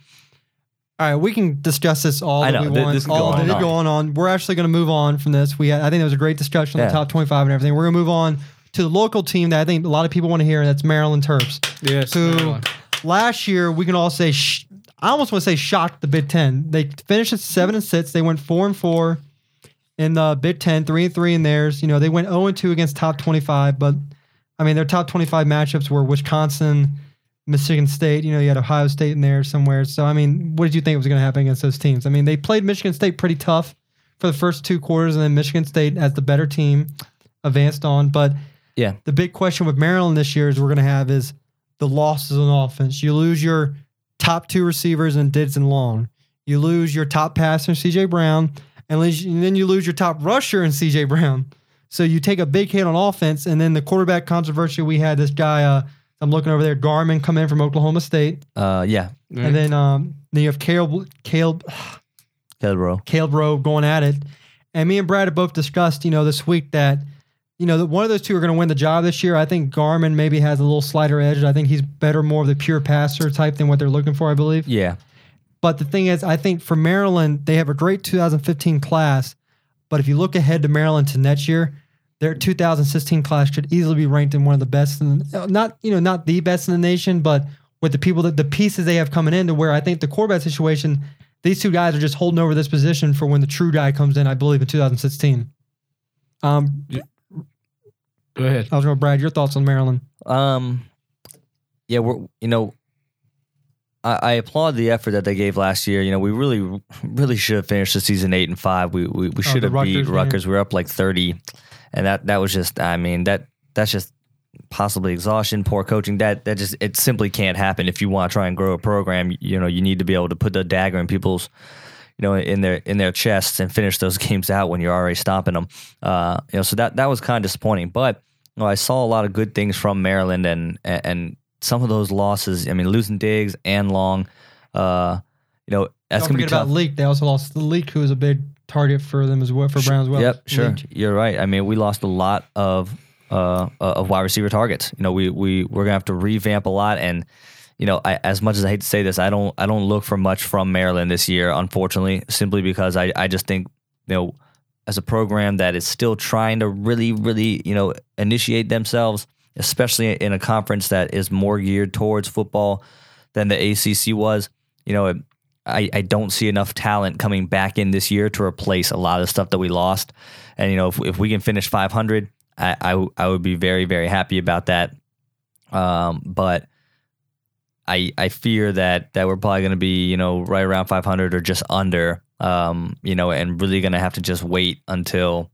all right, we can discuss this all I that know, we want. this can go all on that on. going on. We're actually going to move on from this. We had, I think it was a great discussion on Yeah. the top 25 and everything. We're going to move on to the local team that I think a lot of people want to hear, and that's Maryland Terps. Yes. who last year we can all say sh- I almost want to say shocked the Big Ten. They finished at seven and six. They went four and four in the Big Ten, three and three in theirs. You know they went zero and two against top twenty five, but I mean their top twenty five matchups were Wisconsin, Michigan State. You know you had Ohio State in there somewhere. So I mean, what did you think was going to happen against those teams? I mean they played Michigan State pretty tough for the first two quarters, and then Michigan State as the better team advanced on, but Yeah. the big question with Maryland this year is we're going to have is the losses on offense. You lose your top two receivers in Diggs and Long. You lose your top passer, CJ Brown, and then you lose your top rusher in CJ Brown. So you take a big hit on offense, and then the quarterback controversy we had this guy. Uh, I'm looking over there, Garman, come in from Oklahoma State, Uh, yeah, and then um, then you have Caleb, Caleb, Caleb Rowe. Caleb Rowe going at it. And me and Brad have both discussed, you know, this week that, you know, that one of those two are going to win the job this year. I think Garman maybe has a little slighter edge. I think he's better, more of the pure passer type than what they're looking for, I believe. Yeah, But the thing is, I think for Maryland, they have a great 2015 class. But if you look ahead to Maryland to next year, their 2016 class should easily be ranked in one of the best, in, not you know not the best in the nation, but with the people that the pieces they have coming in to where I think the quarterback situation, these two guys are just holding over this position for when the true guy comes in. I believe in 2016. Um, Go ahead. I was going, Brad, your thoughts on Maryland? Um, yeah, we're you know, I, I applaud the effort that they gave last year. You know, we really, really should have finished the season eight and five. We we, we should Oh, have beat Rutgers game. Rutgers. We were up like thirty, and that that was just. I mean that that's just possibly exhaustion, poor coaching. That that just it simply can't happen if you want to try and grow a program. You know, you need to be able to put the dagger in people's. You know, in their in their chests and finish those games out when you're already stopping them. Uh, you know, so that that was kind of disappointing. But you know, I saw a lot of good things from Maryland, and and some of those losses. I mean, losing Diggs and Long. Uh, you know, that's Don't gonna be forget tough. about Leak. They also lost the Leak, who was a big target for them as well, for Brown as well. Yep, sure. Leak. You're right. I mean, we lost a lot of uh, uh, of wide receiver targets. You know, we we we're gonna have to revamp a lot, and you know, I, as much as I hate to say this, I don't I don't look for much from Maryland this year, unfortunately, simply because I I just think you know as a program that is still trying to really, really, you know, initiate themselves, especially in a conference that is more geared towards football than the ACC was. You know, I, I don't see enough talent coming back in this year to replace a lot of the stuff that we lost. And you know, if, if we can finish 500, I, I I would be very very happy about that. Um, but I I fear that that we're probably going to be you know right around 500 or just under. Um, you know, and really going to have to just wait until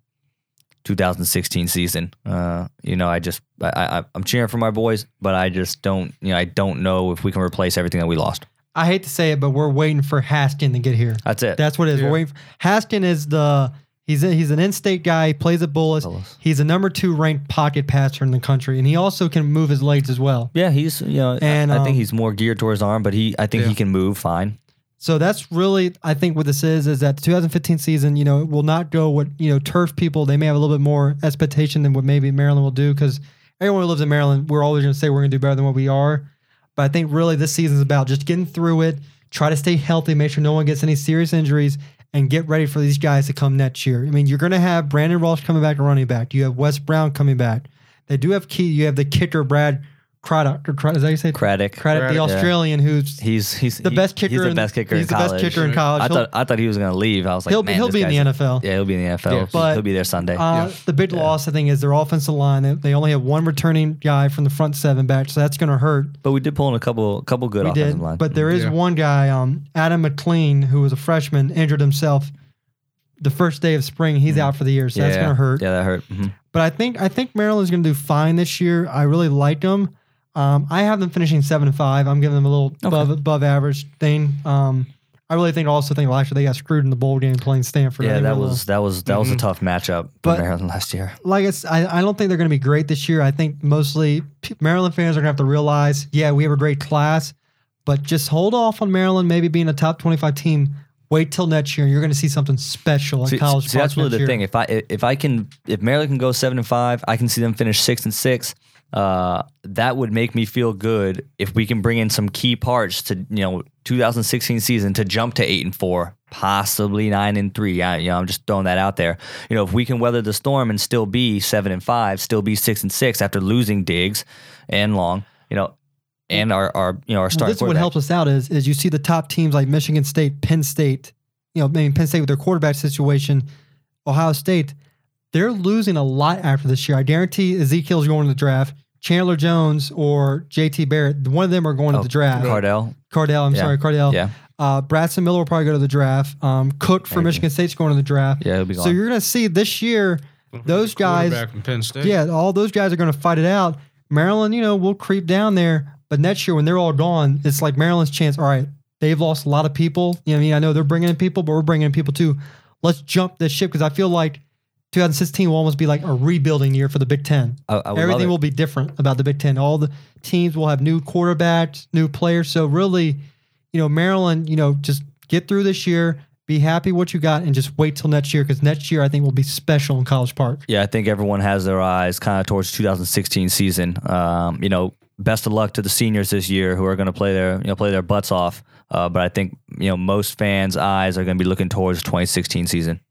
2016 season. Uh, you know, I just I, I I'm cheering for my boys, but I just don't you know I don't know if we can replace everything that we lost. I hate to say it, but we're waiting for Haskin to get here. That's it. That's what it is. Yeah. We're waiting. For, Haskin is the he's a, he's an in-state guy. He plays at Bullis. Bullis. He's a number two ranked pocket passer in the country, and he also can move his legs as well. yeah, he's you know And, I, I think um, he's more geared towards arm, but he I think Yeah. he can move fine. So that's really, I think, what this is. Is that the 2015 season, you know, will not go what you know turf people. They may have a little bit more expectation than what maybe Maryland will do because everyone who lives in Maryland, we're always going to say we're going to do better than what we are. But I think really this season is about just getting through it, try to stay healthy, make sure no one gets any serious injuries, and get ready for these guys to come next year. I mean, you're going to have Brandon Walsh coming back running back. You have Wes Brown coming back. They do have key. You have the kicker Brad Craddock. or Crad- Is that how you say it? Craddock. Craddock, the Craddock, yeah. Australian who's He's he's the best kicker. He's the in- best kicker He's in the college. best kicker in college. I He'll- thought I thought he was gonna leave. I was like, he'll be man, he'll this be in the guy's- NFL. Yeah, he'll be in the NFL. Yeah. He'll- But, he'll be there Sunday. Uh, Yeah. The big loss, I think, is their offensive line. They, they only have one returning guy from the front seven back, so that's going to hurt. but we did pull in a couple couple good we offensive did, line. but there is Yeah. one guy, um, Adam McLean, who was a freshman, injured himself the first day of spring. He's out for the year, so yeah, that's going to hurt. Yeah, that hurt. Mhm. But I think I think Maryland's going to do fine this year. I really like them. Um, I have them finishing seven and five. I'm giving them a little above above average thing. Um, I really think also think last year they got screwed in the bowl game playing Stanford. Yeah, that they're a little- was that was that was a Mhm. tough matchup But- for Maryland last year. like I, s- I I don't think they're going to be great this year. I think mostly Maryland fans are going to have to realize, yeah, we have a great class, but just hold off on Maryland maybe being a top 25 team. Wait till next year, and you're going to see something special at See, college. see, that's really next the year. thing. If I if I can if Maryland can go seven and five, I can see them finish six and six. Uh, that would make me feel good if we can bring in some key parts to you know 2016 season to jump to eight and four, possibly nine and three. I, you know, I'm just throwing that out there. You know, if we can weather the storm and still be seven and five, still be six and six after losing Diggs and Long, you know, and our our you know our Well, this is what helps us out is is you see the top teams like Michigan State, Penn State, you know, maybe Penn State with their quarterback situation, Ohio State, they're losing a lot after this year. I guarantee Ezekiel's going to the draft. Chandler Jones or JT Barrett, one of them are going Oh, to the draft. Cardale. Cardale, I'm Yeah. sorry, Cardale. Yeah. Uh, Braxton Miller will probably go to the draft. Um, Cook for Maybe. Michigan State's going to the draft. Yeah, he'll be So you're going to see this year, Those guys- Quarterback from Penn State. yeah, all those guys are going to fight it out. Maryland, you know, will creep down there, but next year when they're all gone, it's like Maryland's chance. All right, they've lost a lot of people. You know, I mean, I know they're bringing in people, but we're bringing in people too. Let's jump this ship because I feel like 2016 will almost be like a rebuilding year for the Big Ten. I, I Everything will be different about the Big Ten. All the teams will have new quarterbacks, new players. So really, you know, Maryland, you know, just get through this year, be happy what you got, and just wait till next year because next year I think will be special in College Park. Yeah, I think everyone has their eyes kind of towards 2016 season. Um, you know, best of luck to the seniors this year who are going to play their you know play their butts off. Uh, but I think you know most fans' eyes are going to be looking towards 2016 season,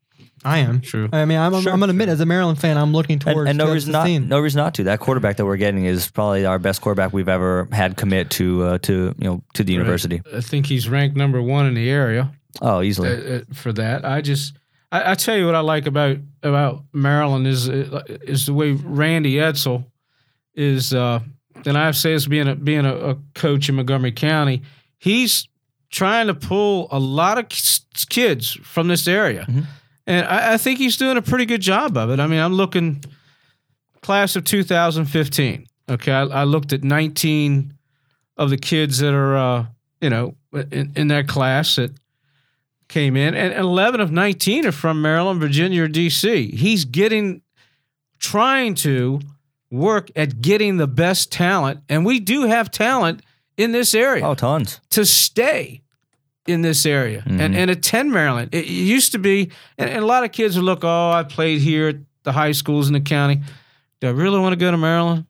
I am. True. I mean, I'm, I'm, Sure. I'm going to admit, as a Maryland fan, I'm looking towards and no reason not no reason not to. That quarterback that we're getting is probably our best quarterback we've ever had commit to uh, to you know to the university. I think he's ranked number one in the area. Oh, easily. uh, uh, for that. I just, I, I tell you what I like about about Maryland is uh, is the way Randy Edsall is. Uh, and I say this being a being a, a coach in Montgomery County, he's trying to pull a lot of kids from this area, Mhm. And I, I think he's doing a pretty good job of it. I mean, I'm looking class of 2015. Okay, I, I looked at 19 of the kids that are, uh, you know, in, in that class that came in, and 11 of 19 are from Maryland, Virginia, or D.C. He's getting, trying to work at getting the best talent, and we do have talent in this area oh, tons. to stay in this area and, Mhm. and attend Maryland. It used to be, and, and a lot of kids would look, oh, I played here at the high schools in the county. Do I really want to go to Maryland?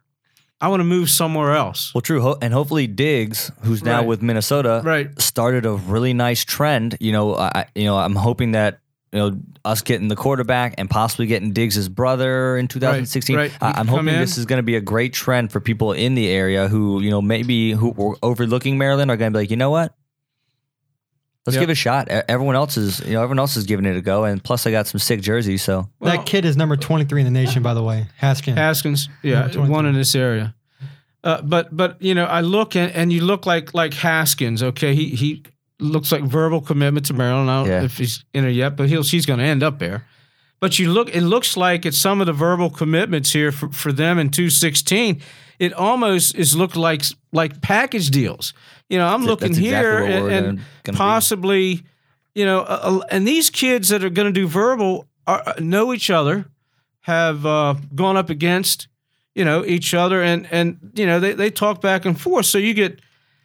I want to move somewhere else. Well, true. Ho- and hopefully Diggs, who's now Right. with Minnesota, Right. started a really nice trend. You know, I, you know, I'm hoping that you know us getting the quarterback and possibly getting Diggs' brother in 2016. right. I, I'm hoping in. this is going to be a great trend for people in the area who you know maybe who were overlooking Maryland are going to be like, you know what? Let's Yep. give it a shot. Everyone else is, you know, everyone else is giving it a go, and plus I got some sick jerseys. So Well, that kid is number 23 in the nation, by the way. Haskins. Haskins, yeah, one in this area. Uh, but but you know, I look and, and you look like like Haskins. Okay, he he looks like verbal commitment to Maryland. I don't know if he's in it yet, but he'll she's going to end up there. But you look, it looks like it's some of the verbal commitments here for, for them in two sixteen. It almost is looked like like package deals. You know, I'm That's looking here what we're and, and gonna- gonna be. possibly, you know, uh, and these kids that are going to do verbal are, uh, know each other, have uh, gone up against, you know, each other, and and you know they they talk back and forth. So you get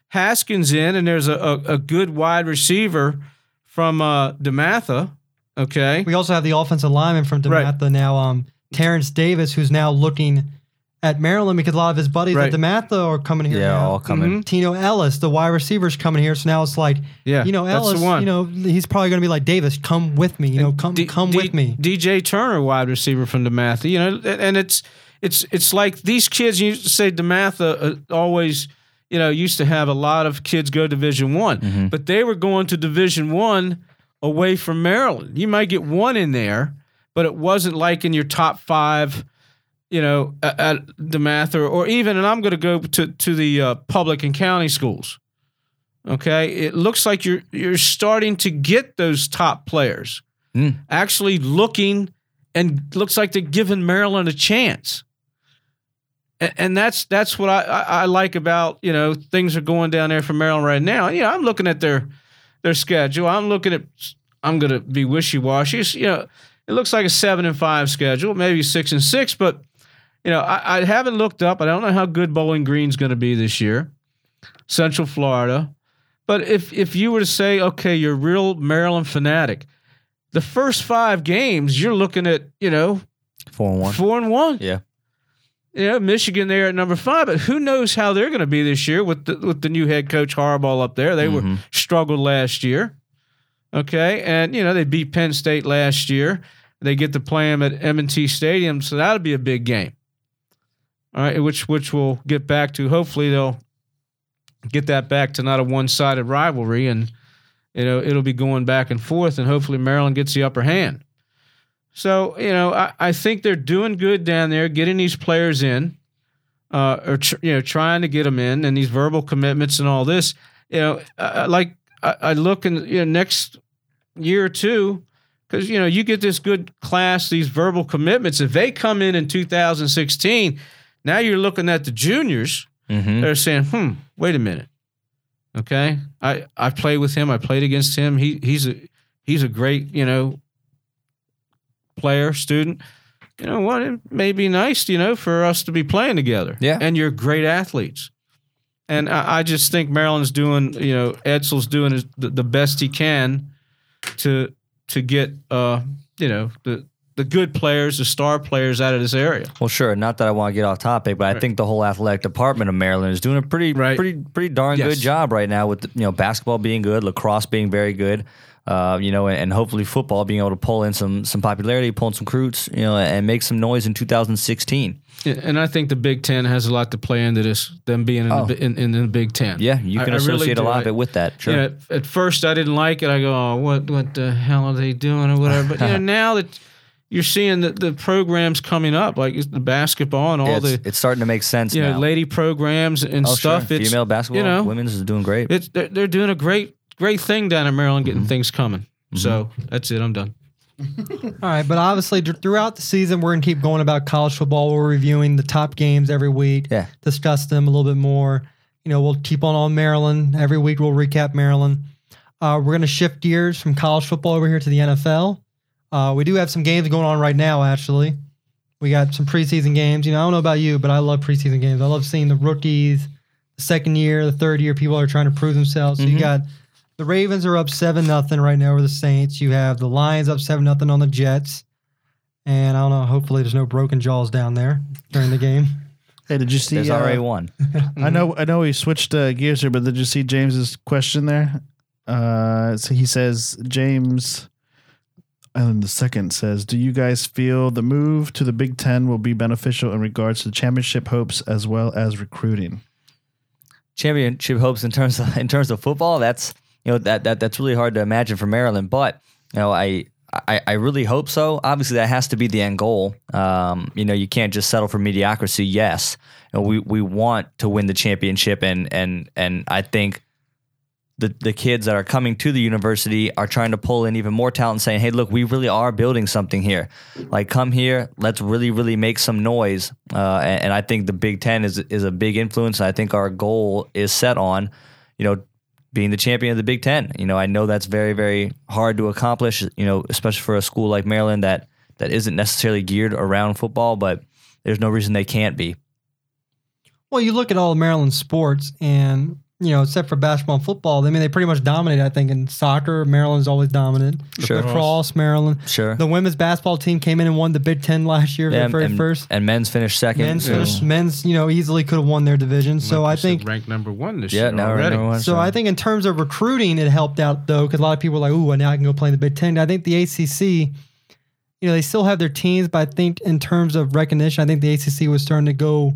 Haskins in, and there's a a, a good wide receiver from uh, DeMatha. Okay, We also have the offensive lineman from Right. DeMatha now, um, Terrence Davis, who's now looking at Maryland because a lot of his buddies Right. at DeMatha are coming here. yeah, now. all coming. Mhm. Tino Ellis, the wide receiver's coming here. So now it's like, yeah, you know, that's Ellis, one. you know, he's probably going to be like, Davis, come with me. You know, come D- come D- with me. DJ Turner, wide receiver from DeMatha. You know, and it's it's it's like these kids. You say DeMatha uh, always, you know, used to have a lot of kids go to Division One, Mhm. but they were going to Division One away from Maryland. You might get one in there, but it wasn't like in your top five. You know, at, at math or, or even, and I'm going to go to to the uh, public and county schools. Okay, it looks like you're you're starting to get those top players Mm. actually looking and looks like they're giving Maryland a chance. And, and that's that's what I, I, I like about you know things are going down there for Maryland right now. You know, I'm looking at their their schedule. I'm looking at I'm going to be wishy washy. You know, it looks like a seven and five schedule, maybe six and six, but you know I, I haven't looked up. I don't know how good Bowling Green's going to be this year. Central Florida. But if if you were to say, okay, you're a real Maryland fanatic, the first five games you're looking at, you know, Four and one. four and one. Yeah. You know, Michigan there at number five, but who knows how they're going to be this year with the with the new head coach Harbaugh up there? They were Mhm. struggled last year. Okay, and you know they beat Penn State last year. They get to play them at M&T Stadium, so that'll be a big game. All right, which which we'll get back to. Hopefully they'll get that back to not a one-sided rivalry, and you know it'll be going back and forth, and hopefully Maryland gets the upper hand. So you know I, I think they're doing good down there, getting these players in, uh, or tr- you know trying to get them in, and these verbal commitments and all this. You know, like I, I look in you know next year or two because you know you get this good class, these verbal commitments. If they come in in 2016, now you're looking at the juniors. Mhm. They're saying, "Hmm, wait a minute. Okay, I I played with him. I played against him. He he's a he's a great you know player, student. You know what? It may be nice, you know, for us to be playing together. Yeah. and you're great athletes. And I, I just think Maryland's doing, you know, Edsall's doing his, the, the best he can to to get, uh, you know, the the good players, the star players out of this area. Well, sure. Not that I want to get off topic, but I think the whole athletic department of Maryland is doing a pretty, Right. pretty, pretty darn Yes. good job right now with you know basketball being good, lacrosse being very good, uh, you know, and, hopefully football being able to pull in some some popularity, pull in some recruits, you know, and make some noise in 2016. And I think the Big Ten has a lot to play into this, them being in, Oh. the, in, in the Big Ten. Yeah, you I- can I really associate a lot of it with that. Sure. You know, at, at first I didn't like it. I go, oh, what what the hell are they doing or whatever. But you know, now that you're seeing the, the programs coming up, like the basketball and all it's, the it's starting to make sense you know now. lady programs and oh, stuff. Sure. It's Female basketball, you know, women's is doing great. it's they're, they're doing a great great thing down in Maryland, Mm-hmm. getting things coming. So that's it. I'm done. All right, but obviously th- throughout the season, we're gonna keep going about college football. We're reviewing the top games every week. Yeah. discuss them a little bit more. You know, we'll keep on on Maryland every week. We'll recap Maryland. Uh, we're gonna shift gears from college football over here to the NFL. Uh, we do have some games going on right now. Actually, we got some preseason games. You know, I don't know about you, but I love preseason games. I love seeing the rookies, the second year, the third year. People are trying to prove themselves. So you Mhm. got the Ravens are up seven nothing right now over the Saints. You have the Lions up seven nothing on the Jets. And I don't know. Hopefully, there's no broken jaws down there during the game. Hey, did you see? There's uh, already one. I know, I know, we switched uh, gears here, but did you see James's question there? Uh, so he says, James, And the second says, "Do you guys feel the move to the Big Ten will be beneficial in regards to championship hopes as well as recruiting?" championship hopes in terms of in terms of football. That's you know that that that's really hard to imagine for Maryland. But you know, I I, I really hope so. Obviously, that has to be the end goal. Um, you know, you can't just settle for mediocrity. Yes, you know, we we want to win the championship, and and and I think. The, the kids that are coming to the university are trying to pull in even more talent and saying, hey, look, we really are building something here. Like, come here, let's really, really make some noise. Uh, and, and I think the Big Ten is is a big influence. I think our goal is set on, you know, being the champion of the Big Ten. You know, I know that's very, very hard to accomplish. You know, especially for a school like Maryland that that isn't necessarily geared around football, but there's no reason they can't be. Well, you look at all Maryland sports, and you know, except for basketball and football, I mean, they pretty much dominate. I think in soccer, Maryland's always dominant. Sure. Lacrosse, Maryland. Sure. The women's basketball team came in and won the Big Ten last year, Yeah, very and, first. and men's finished second. Men's, so- finished- men's, you know, easily could have won their division. So I Like you said, think ranked number one this yeah, year now we're already. number one, So I think in terms of recruiting, it helped out though, because a lot of people are like, "Ooh, now I can go play in the Big Ten." I think the ACC, you know, they still have their teams, but I think in terms of recognition, I think the ACC was starting to go.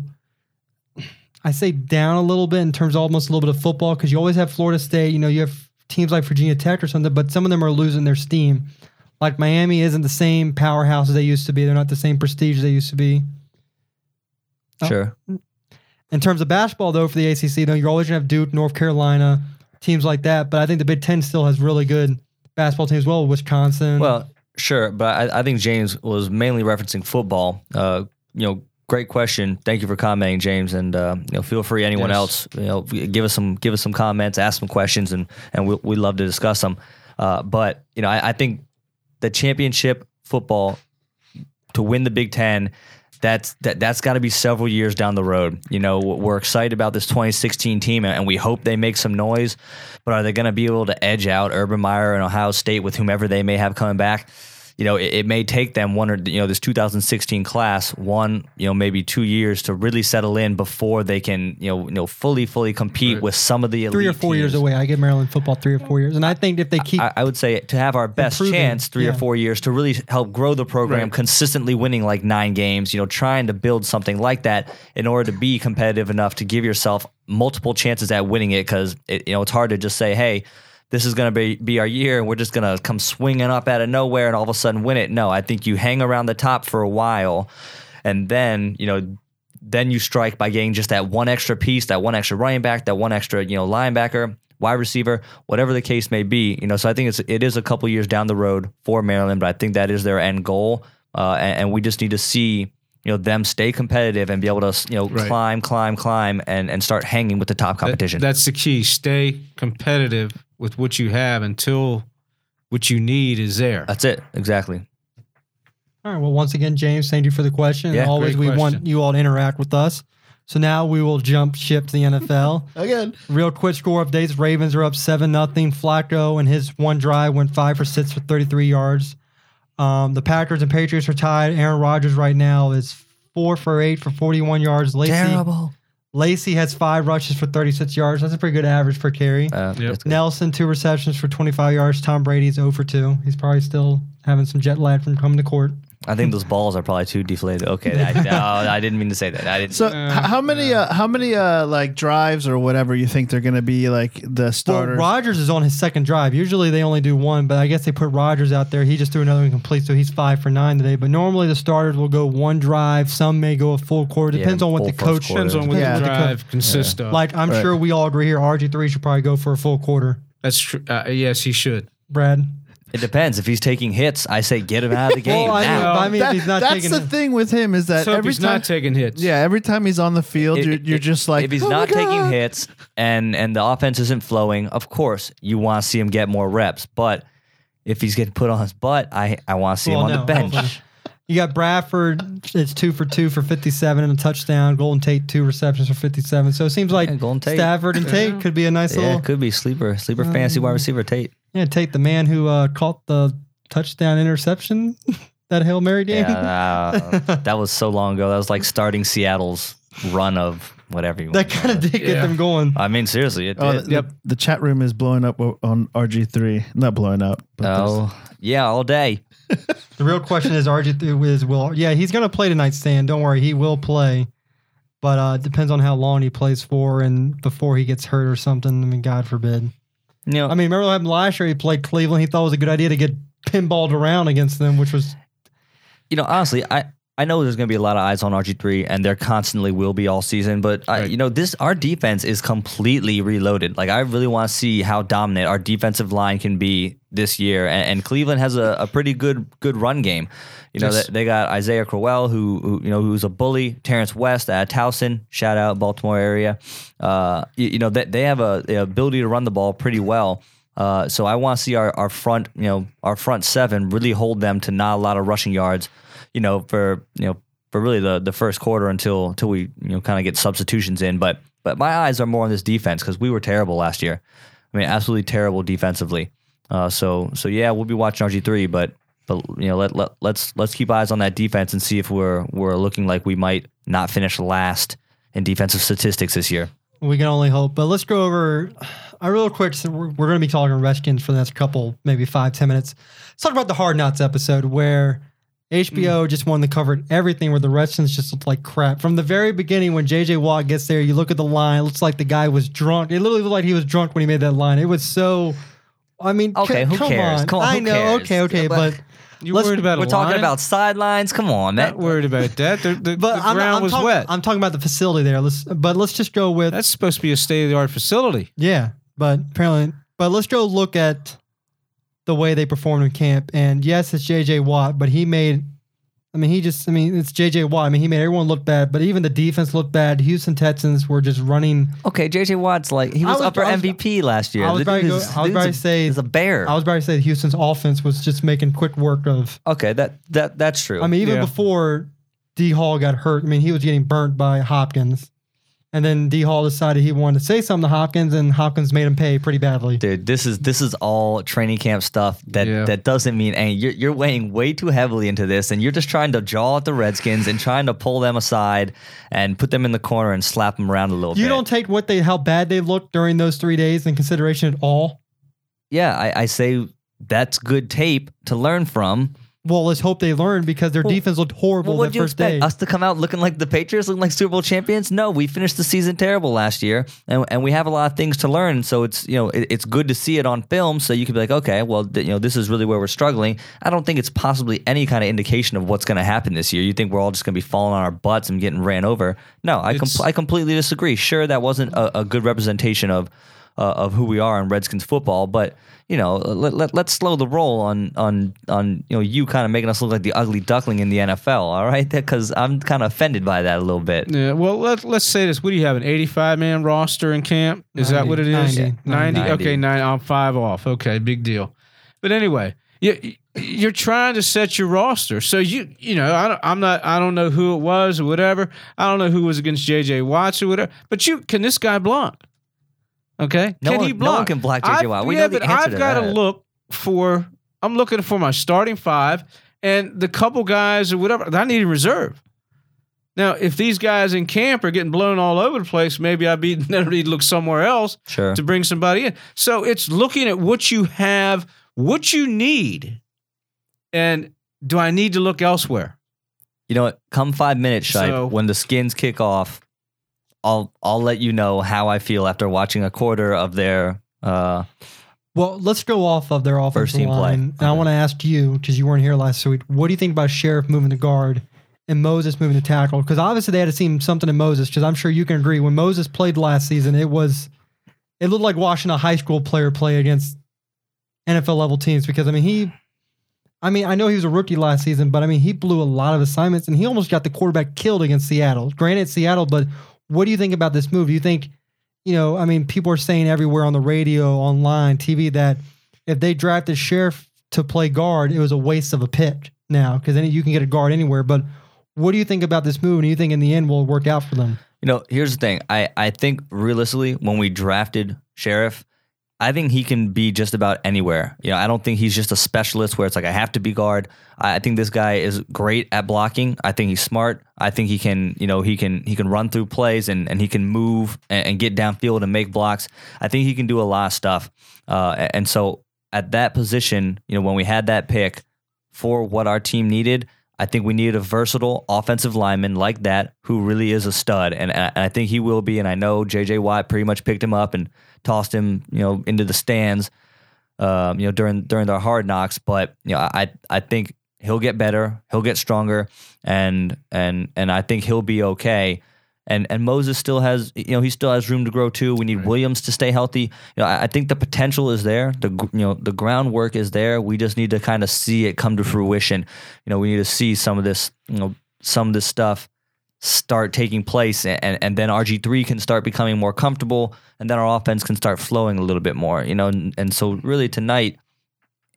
I say down a little bit in terms of almost a little bit of football because you always have Florida State. You know, you have teams like Virginia Tech or something, but some of them are losing their steam. Like Miami isn't the same powerhouse as they used to be. They're not the same prestige they used to be. Oh. sure. In terms of basketball, though, for the ACC, though, you're always gonna have Duke, North Carolina, teams like that. But I think the Big Ten still has really good basketball teams. as Well, Wisconsin. Well, sure, but I, I think James was mainly referencing football. Uh, you know, great question. Thank you for commenting, James, and uh, you know, feel free anyone Yes. else, you know, give us some give us some comments, ask some questions, and and we we love to discuss them. Uh, but you know, I, I think the championship football to win the Big Ten. That's that. That's got to be several years down the road. You know, we're excited about this 2016 team, and we hope they make some noise. But are they going to be able to edge out Urban Meyer and Ohio State with whomever they may have coming back? You know, it, it may take them one or you know this 2016 class one, you know, maybe two years to really settle in before they can you know you know fully fully compete Right. with some of the elite three or four years away. I give Maryland football three or four years, and I think if they keep I, I would say to have our best Improving, chance three or four years to really help grow the program, Right. consistently winning like nine games, you know, trying to build something like that in order to be competitive enough to give yourself multiple chances at winning it. Because it, you know it's hard to just say, hey. This is going to be, be our year, and we're just going to come swinging up out of nowhere and all of a sudden win it. No, I think you hang around the top for a while, and then you know then you strike by getting just that one extra piece, that one extra running back, that one extra, you know, linebacker, wide receiver, whatever the case may be. You know, so I think it's it is a couple years down the road for Maryland, but I think that is their end goal, uh, and, and we just need to see. You know them stay competitive and be able to you know Right. climb, climb, climb, and and start hanging with the top That- competition. that's the key. Stay competitive with what you have until what you need is there. That's it exactly. All right. Well, once again, James, thank you for the question. Yeah, always, great we want you all to interact with us. So now we will jump ship to the NFL. Again, Real quick score updates: Ravens are up seven nothing. Flacco and his one drive went five for six for thirty three yards. Um, the Packers and Patriots are tied. Aaron Rodgers right now is four for eight for forty one yards. Lacy Terrible. Lacy has five rushes for thirty six yards. That's a pretty good average per carry. Uh, Yep. Nelson two receptions for twenty five yards. Tom Brady's zero for two. He's probably still having some jet lag from coming to court. I think those balls are probably too deflated. Okay, I, no, I didn't mean to say that. I didn't. so Uh, how many uh, how many uh, like drives or whatever you think they're going to be like the Well, starters? Rodgers is on his second drive. Usually they only do one, but I guess they put Rodgers out there. He just threw another incomplete, so he's five for nine today. But normally the starters will go one drive. Some may go a full quarter. Yeah, Depends on what the coach. Depends on what Yeah. the what the co- drive consists of. Like I'm Right. sure we all agree here, RG three should probably go for a full quarter. That's true. Uh, yes, he should. Brad. It depends. If he's taking hits, I say get him out of the game Well, I mean, now. I mean, That- if he's not that's taking the it- thing with him is that So if every he's time, not taking hits. yeah, every time he's on the field, If- you're, if- you're just like, if he's "Oh my not taking God." hits and and the offense isn't flowing, of course you want to see him get more reps. But if he's getting put on his butt, I I want to see Well, him on no, the bench. hopefully. You got Bradford. It's two for two for 57 and a touchdown. Golden Tate two receptions for 57. So it seems like Yeah, Golden Tate. Stafford and Tate could be a nice Yeah, little. it could be sleeper sleeper uh, fantasy wide receiver Tate. Yeah, take the man who uh, caught the touchdown interception, that hail mary game. Yeah, uh, that was so long ago. That was like starting Seattle's run of whatever you that kind of did get Yeah. them going. I mean, seriously, it Oh, did. the, yep. The chat room is blowing up on RG3. Not blowing up. But there's- Oh, yeah, all day. The real question is RG3 is will yeah he's gonna play tonight, Stan. Don't worry, he will play. But uh depends on how long he plays for and before he gets hurt or something. I mean, God forbid. Know, I mean, remember what happened last year? He played Cleveland. He thought it was a good idea to get pinballed around against them, which was you know, honestly, I I know there's going to be a lot of eyes on RG3, and there constantly will be all season. But I, you know, this our defense is completely reloaded. Like I really want to see how dominant our defensive line can be this year. And, and Cleveland has a, a pretty good good run game. You know, Yes. they, they got Isaiah Crowell, who, who you know who's a bully. Terrance West at Towson, shout out Baltimore area. Uh, you, you know, they, they have a the ability to run the ball pretty well. Uh, so I want to see our, our front, you know, our front seven really hold them to not a lot of rushing yards, you know, for you know for really the the first quarter until until we you know kind of get substitutions in. But but my eyes are more on this defense because we were terrible last year. I mean, absolutely terrible defensively. Uh, so so yeah, we'll be watching RG three, but but you know let, let let's let's keep eyes on that defense and see if we're we're looking like we might not finish last in defensive statistics this year. we can only hope. But let's go over a real quick. So we're, we're going to be talking Redskins for the next couple, maybe five, ten minutes. Let's talk about the Hard Knocks episode where HBO just wanted to cover everything where the Redskins just looked like crap. From the very beginning, when JJ Watt gets there, you look at the line, it looks like the guy was drunk. It literally looked like he was drunk when he made that line. It was so. I mean, c- Okay, who come cares? On. Come on, I know. cares? Okay, okay, But- but You Let's- worried about a We're talking line? about sidelines. Come on, man. Not worried about that. The, the, but the I'm, ground I'm was talking, wet. I'm talking about the facility there. Let's, but let's just go with That's supposed to be a state of the art facility. Yeah, but apparently, but let's go look at the way they performed in camp. And yes, it's JJ Watt, but he made. I mean, he just. I mean, it's JJ Watt. I mean, he made everyone look bad, but even the defense looked bad. Houston Texans were just running. Okay, JJ Watt's like he was, was- upper I was- MVP last year. I was The about to dude go- is- I was dude's about a- to say- is a bear. I was about to say Houston's offense was just making quick work of. okay, that that that's true. I mean, even Yeah. before D Hall got hurt, I mean, he was getting burnt by Hopkins, and then D Hall decided he wanted to say something to Hopkins, and Hopkins made him pay pretty badly. dude, this is this is all training camp stuff that Yeah. that doesn't mean any. You're you're weighing way too heavily into this, and you're just trying to jaw at the Redskins and trying to pull them aside and put them in the corner and slap them around a little bit. You bit. don't take what they how bad they looked during those three days in consideration at all. yeah, I, I say that's good tape to learn from. Well, let's hope they learn because their Well- defense looked horrible Well, what that first expect day. us to come out looking like the Patriots, looking like Super Bowl champions? No, we finished the season terrible last year, and, and we have a lot of things to learn. So it's you know it, it's good to see it on film, so you can be like, okay, well th- you know this is really where we're struggling. I don't think it's possibly any kind of indication of what's going to happen this year. You think we're all just going to be falling on our butts and getting ran over? No, I com- I completely disagree. Sure, that wasn't a, a good representation of uh, of who we are in Redskins football, but you know, let, let, let's slow the roll on on on you know you kind of making us look like the ugly duckling in the NFL. All right, because I'm kind of offended by that a little bit. Yeah, well, let, let's say this. What do you have, an 85 man roster in camp? Is that what it is? 90, 90? 90. Okay, nine. I'm five off. Okay, big deal. But anyway, you, you're trying to set your roster. So you, you know, I don't, I'm not, I don't know who it was or whatever. I don't know who was against JJ Watts or whatever. But you, can this guy block? Okay, No can one- he no block? one can block J.J. Watt. We yeah, know the but answer I've to got to look for. I'm looking for my starting five and the couple guys or whatever. I need a reserve. Now, if these guys in camp are getting blown all over the place, maybe I'd be need to look somewhere else Sure. to bring somebody in. So it's looking at what you have, what you need, and do I need to look elsewhere? You know what? Come five minutes, Shipe, So- when the skins kick off, I'll I'll let you know how I feel after watching a quarter of their. Uh, well, let's go off of their offensive team play. line. And I want to ask you because you weren't here last week. What do you think about Scherff moving the guard and Moses moving the tackle? Because obviously they had to see something in Moses. Because I'm sure you can agree when Moses played last season, it was it looked like watching a high school player play against NFL level teams. Because I mean he. I mean, I know he was a rookie last season, but I mean, he blew a lot of assignments and he almost got the quarterback killed against Seattle. Granted, Seattle, but what do you think about this move? Do you think, you know, I mean, people are saying everywhere on the radio, online, TV that if they drafted Scherff to play guard, it was a waste of a pick now because then you can get a guard anywhere. But what do you think about this move? And you think in the end will work out for them? You know, here's the thing. I, I think realistically, when we drafted Scherff, I think he can be just about anywhere. You know, I don't think he's just a specialist where it's like I have to be guard. I, think this guy is great at blocking. I think he's smart. I think he can, you know, he can he can run through plays and, and he can move and, and get downfield and make blocks. I think he can do a lot of stuff. Uh, and so at that position, you know, when we had that pick, for what our team needed. I think we needed a versatile offensive lineman like that who really is a stud, and, and I think he will be. And I know J.J. Watt pretty much picked him up and tossed him, you know, into the stands, um, you know, during during their hard knocks. But you know, I I think he'll get better, he'll get stronger, and and and I think he'll be okay. And and Moses still has, you know, he still has room to grow too. We need Williams to stay healthy. You know, I, I think the potential is there. The you know the groundwork is there. We just need to kind of see it come to fruition. You know, we need to see some of this, you know, some of this stuff start taking place, and and then RG three can start becoming more comfortable, and then our offense can start flowing a little bit more. You know, and, and so really tonight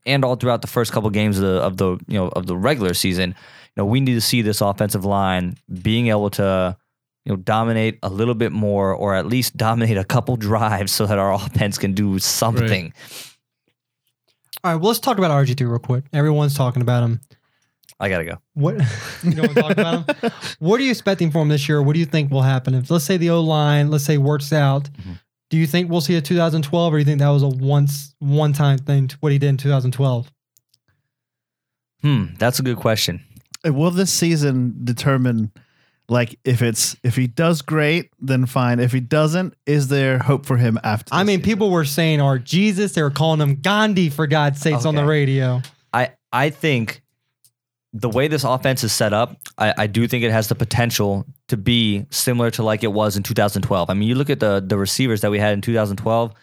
and all throughout the first couple games of the, of the you know of the regular season, you know, we need to see this offensive line being able to you know dominate a little bit more, or at least dominate a couple drives, so that our offense can do something. All right, well, let's talk about RG3 real quick. Everyone's talking about him. I gotta go. What you don't want to talk about him? What are you expecting for him this year? What do you think will happen if let's say the O line, let's say works out? Mm-hmm. Do you think we'll see a 2012, or do you think that was a once one time thing? to What he did in 2012? Hmm, that's a good question. Will this season determine, like, if it's if he does great, then fine. If he doesn't, is there hope for him after? I mean, season? people were saying, "Our Jesus," they were calling him Gandhi for God's sakes on the radio. I I think the way this offense is set up, I, I do think it has the potential to be similar to like it was in 2012. I mean, you look at the the receivers that we had in 2012.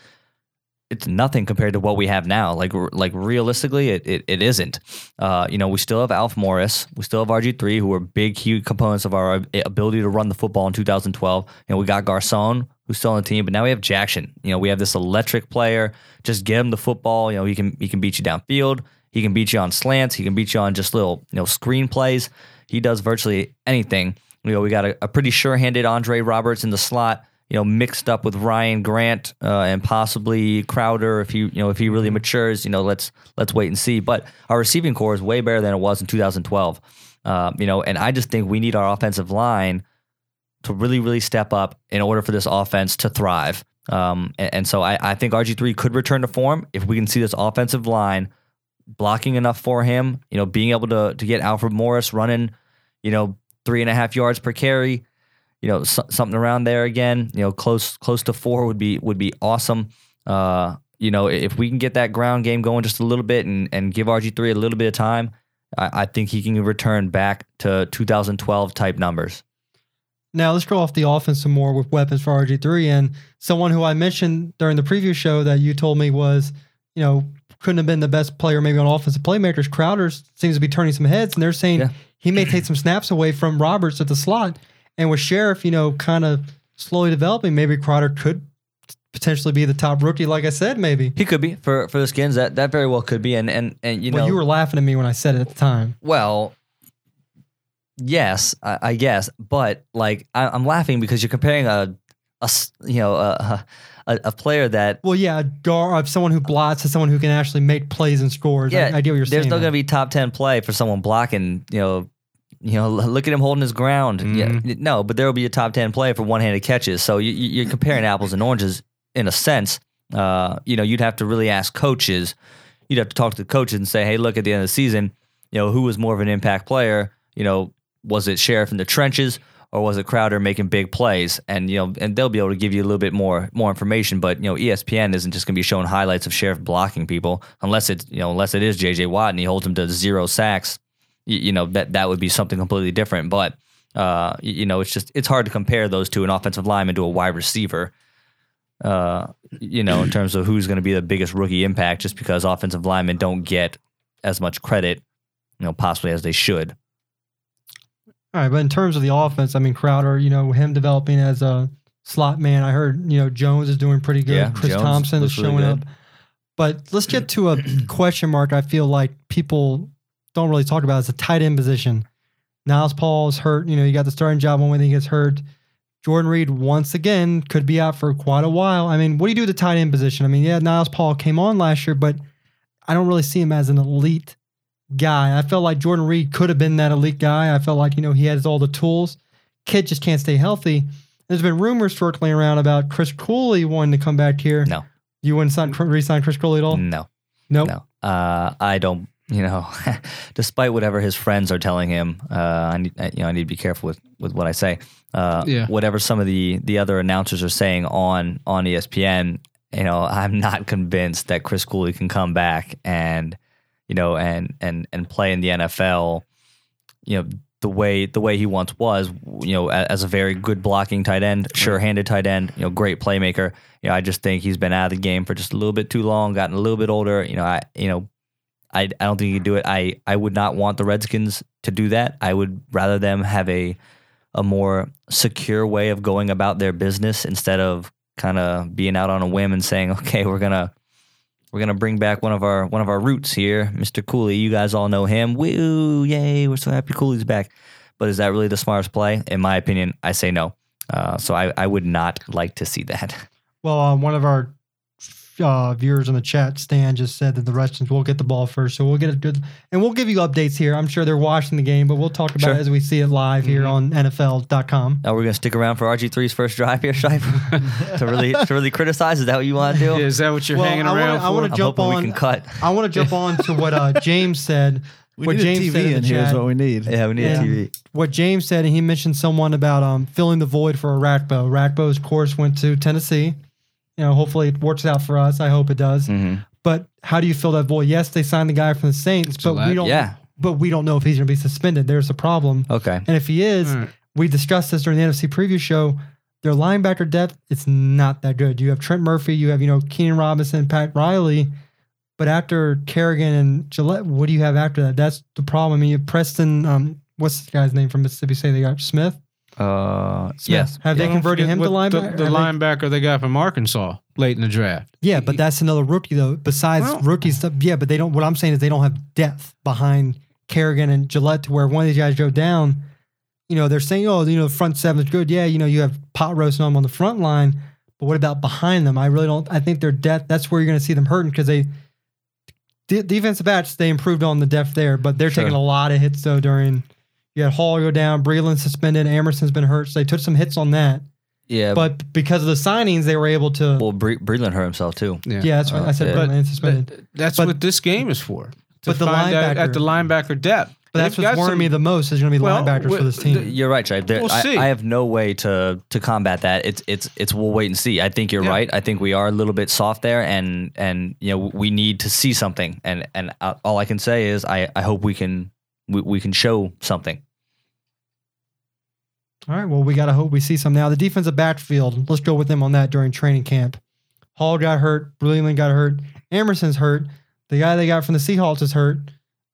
It's nothing compared to what we have now. Like like realistically, it it, it isn't. Uh, you know, we still have Alf Morris, we still have RG three, who are big, huge components of our ability to run the football in 2012. You know, we got Garcon, who's still on the team, but now we have Jackson. You know, we have this electric player. Just get him the football. You know, he can he can beat you downfield. He can beat you on slants. He can beat you on just little, you know, screen plays. He does virtually anything. You know, we got a, a pretty sure-handed Andre Roberts in the slot. You know, mixed up with Ryan Grant uh, and possibly Crowder if he, you know, if he really matures. You know, let's let's wait and see. But our receiving core is way better than it was in 2012. Uh, you know, and I just think we need our offensive line to really, really step up in order for this offense to thrive. Um, and, and so I, I think RG3 could return to form if we can see this offensive line blocking enough for him, you know, being able to to get Alfred Morris running, you know, three and a half yards per carry, you know, so, something around there again, you know, close close to four would be would be awesome. Uh, you know, if we can get that ground game going just a little bit and and give RG3 a little bit of time, I, I think he can return back to 2012 type numbers. Now let's go off the offense some more with weapons for RG3 and someone who I mentioned during the preview show that you told me was, you know, couldn't have been the best player maybe on offensive playmakers. Crowder seems to be turning some heads, and they're saying Yeah. he may take some snaps away from Roberts at the slot. And with Scherff, you know, kind of slowly developing, maybe Crowder could potentially be the top rookie. Like I said, maybe. He could be for for the skins. That that very well could be. And and and you know well, know, you were laughing at me when I said it at the time. Well, yes, I, I guess, but like I, I'm laughing because you're comparing a, a you know a, a, a player that Well, yeah, gar of uh, someone who blots to someone who can actually make plays and scores. yeah I, I get what you're there's saying. still there. gonna be top ten play for someone blocking you know. You know, look at him holding his ground. Yeah, no, but there will be a top ten play for one-handed catches. So you, you're comparing apples and oranges in a sense. Uh, you know, you'd have to really ask coaches. You'd have to talk to the coaches and say, "Hey, look at the end of the season. You know, who was more of an impact player? You know, was it Scherff in the trenches or was it Crowder making big plays? And you know, and they'll be able to give you a little bit more more information. But you know, ESPN isn't just going to be showing highlights of Scherff blocking people unless it's you know unless it is J.J. Watt and he holds him to zero sacks. You, you know that that would be something completely different. But uh, you, you know, it's just it's hard to compare those two, an offensive lineman to a wide receiver. Uh, you know, in terms of who's going to be the biggest rookie impact, just because offensive linemen don't get as much credit, you know, possibly as they should. All right, but in terms of the offense, I mean Crowder, you know, him developing as a slot man. I heard, you know, Jones is doing pretty good. Yeah, Chris Jones Thompson is looks really showing up. But let's get to a question mark I feel like people don't really talk about is a tight end position. Niles Paul is hurt. You know, you got the starting job one when he gets hurt. Jordan Reed, once again, could be out for quite a while. I mean, what do you do with the tight end position? I mean, yeah, Niles Paul came on last year, but I don't really see him as an elite guy. I felt like Jordan Reed could have been that elite guy. I felt like, you know, he has all the tools. Kid just can't stay healthy. There's been rumors circling around about Chris Cooley wanting to come back here. No. You wouldn't sign, re-sign Chris Cooley at all? No, Nope. no. Uh, I don't. You know, despite whatever his friends are telling him, uh, I need, you know, I need to be careful with, with what I say. Uh, Yeah. Whatever some of the the other announcers are saying on on ESPN, you know, I'm not convinced that Chris Cooley can come back and, you know, and and and play in the NFL, you know, the way the way he once was, you know, as a very good blocking tight end, sure-handed tight end, you know, great playmaker. You know, I just think he's been out of the game for just a little bit too long, gotten a little bit older. You know, I you know, I I don't think he could do it. I I would not want the Redskins to do that. I would rather them have a a more secure way of going about their business instead of kind of being out on a whim and saying, "Okay, we're gonna we're gonna bring back one of our one of our roots here, Mr. Cooley. You guys all know him. Woo, yay! We're so happy Cooley's back." But is that really the smartest play? In my opinion, I say no. Uh, so I, I would not like to see that. Well, uh, one of our uh, viewers in the chat, Stan, just said that the Redskins will get the ball first, so we'll get a good, and we'll give you updates here. I'm sure they're watching the game, but we'll talk about Sure. it as we see it live here on NFL.com. Now we're gonna stick around for RG3's first drive here, Shipe, to really to really criticize. Is that what you want to do? Yeah, is that what you're Well, hanging I wanna- around I wanna for? I'm jump hoping on- we can cut. I want to jump on to what uh, James said. We what need James a said TV in in here is what we need. Yeah, we need Yeah. a TV. What James said, and he mentioned someone about um, filling the void for a Rackbo. Orakpo's course went to Tennessee. You know, hopefully it works out for us. I hope it does. Mhm. But how do you fill that void? Yes, they signed the guy from the Saints, but we don't. Yeah. But we don't know if he's going to be suspended. There's a problem. Okay. And if he is, All right. we discussed this during the NFC preview show. Their linebacker depth, it's not that good. You have Trent Murphy, you have, you know, Keenan Robinson, Pat Riley. But after Kerrigan and Galette, what do you have after that? That's the problem. I mean, you have Preston, um, what's the guy's name from Mississippi State? They got Smith. Uh, Smith. yes. Have they converted him to linebacker? The, the Have they- linebacker they got from Arkansas late in the draft. Yeah, but that's another rookie though. Besides Well- rookies, yeah, but they don't. What I'm saying is they don't have depth behind Kerrigan and Galette to where one of these guys go down. You know, they're saying, oh, you know, the front seven's good. Yeah, you know, you have pot roasting on them on the front line, but what about behind them? I really don't. I think their depth. That's where you're going to see them hurting because they. De- defensive backs, they improved on the depth there, but they're Sure. taking a lot of hits though. During you had Hall go down, Breeland suspended, Emerson's been hurt, so they took some hits on that. Yeah. But because of the signings, they were able to. well, Bre- Breeland hurt himself too. yeah, that's what I said. yeah. Breeland suspended. But that's But- what this game is for. To but the find out linebacker- at the linebacker depth. But that's They've what's got worrying some- me the most is going to be Well, linebackers for with this team. You're right, Shipe. There, We'll I, see. I have no way to to combat that. It's it's it's we'll wait and see. I think you're Yeah. right. I think we are a little bit soft there, and and you know we need to see something. And and uh, all I can say is I I hope we can we, we can show something. All right. Well, we got to hope we see some now. The defensive backfield, let's go with them on that during training camp. Hall got hurt. Breeland got hurt. Emerson's hurt. The guy they got from the Seahawks is hurt.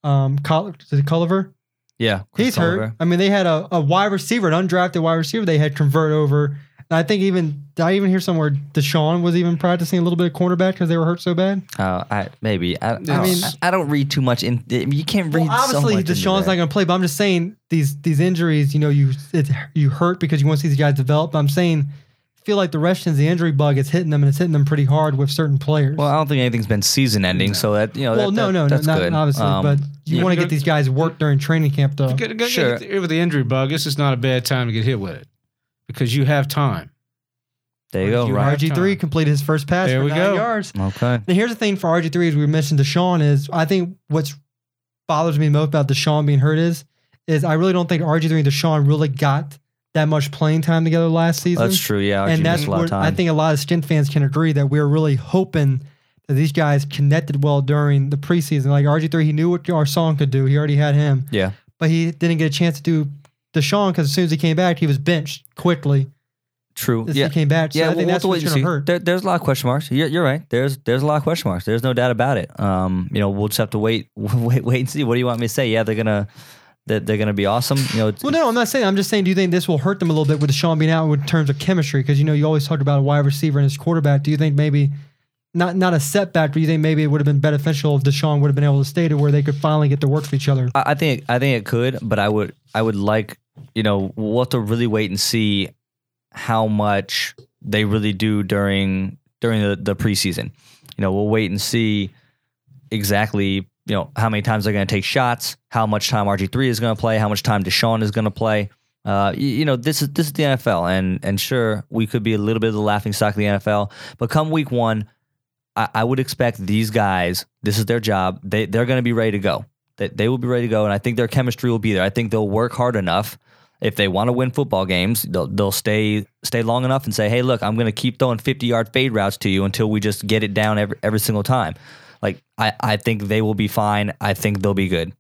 Um, Col- is it Culliver? Yeah, Chris He's Oliver. hurt. I mean, they had a, a wide receiver, an undrafted wide receiver they had convert over. And I think even, did I even hear somewhere DeSean was even practicing a little bit of cornerback because they were hurt so bad? Uh, I maybe I, I, I mean mean- I don't read too much in. You can't read. Well, obviously, so much DeSean's not going to play, but I'm just saying these these injuries. You know, you it, you hurt because you want to see these guys develop. I'm saying, feel like the Redskins, the injury bug is hitting them, and it's hitting them pretty hard with certain players. Well, I don't think anything's been season ending, so that you know. Well, that, no, that- no, no, that's not good. obviously, Um, but you yeah. want to get these guys work during training camp, though. Get- get- Sure. get- with the injury bug, this is not a bad time to get hit with it because you have time. there you go. You Right. RG three completed his first pass There for we nine go. yards. Okay. And here's the thing for RG three, as we mentioned DeSean is I think what's bothers me most about DeSean being hurt is is I really don't think RG three and DeSean really got that much playing time together last season. That's true. Yeah, Archie and that's missed a lot of what time. I think a lot of Stint fans can agree that we are really hoping that these guys connected well during the preseason. Like RG3, he knew what Garcon could do. He already had him, Yeah. but he didn't get a chance to do DeSean because as soon as he came back, he was benched quickly. True. As Yeah. he came back, so yeah, I think we'll that's to what's going to hurt. There, there's a lot of question marks. You're, you're right. There's there's a lot of question marks. There's no doubt about it. Um, you know, we'll just have to wait, wait, wait and see. What do you want me to say? Yeah, they're gonna, that they're gonna be awesome. You know, Well, no, I'm not saying. I'm just saying. Do you think this will hurt them a little bit with DeSean being out in terms of chemistry? Because you know you always talk about a wide receiver and his quarterback. Do you think maybe not not a setback? Do you think maybe it would have been beneficial if DeSean would have been able to stay to where they could finally get to work with each other? I, I think I think it could, but I would I would like you know we'll have to really wait and see how much they really do during during the, the preseason. You know, we'll wait and see exactly you know how many times they're going to take shots, how much time RG three is going to play, how much time DeSean is going to play. Uh, you, you know, this is this is the NFL, and and sure we could be a little bit of the laughing stock of the NFL, but come week one. I, I would expect these guys. This is their job. They they're going to be ready to go. They, they will be ready to go, and I think their chemistry will be there. I think they'll work hard enough. If they want to win football games, they'll they'll stay stay long enough and say, "Hey, look, I'm going to keep throwing 50 yard fade routes to you until we just get it down every every single time." Like I, I think they will be fine. I think they'll be good.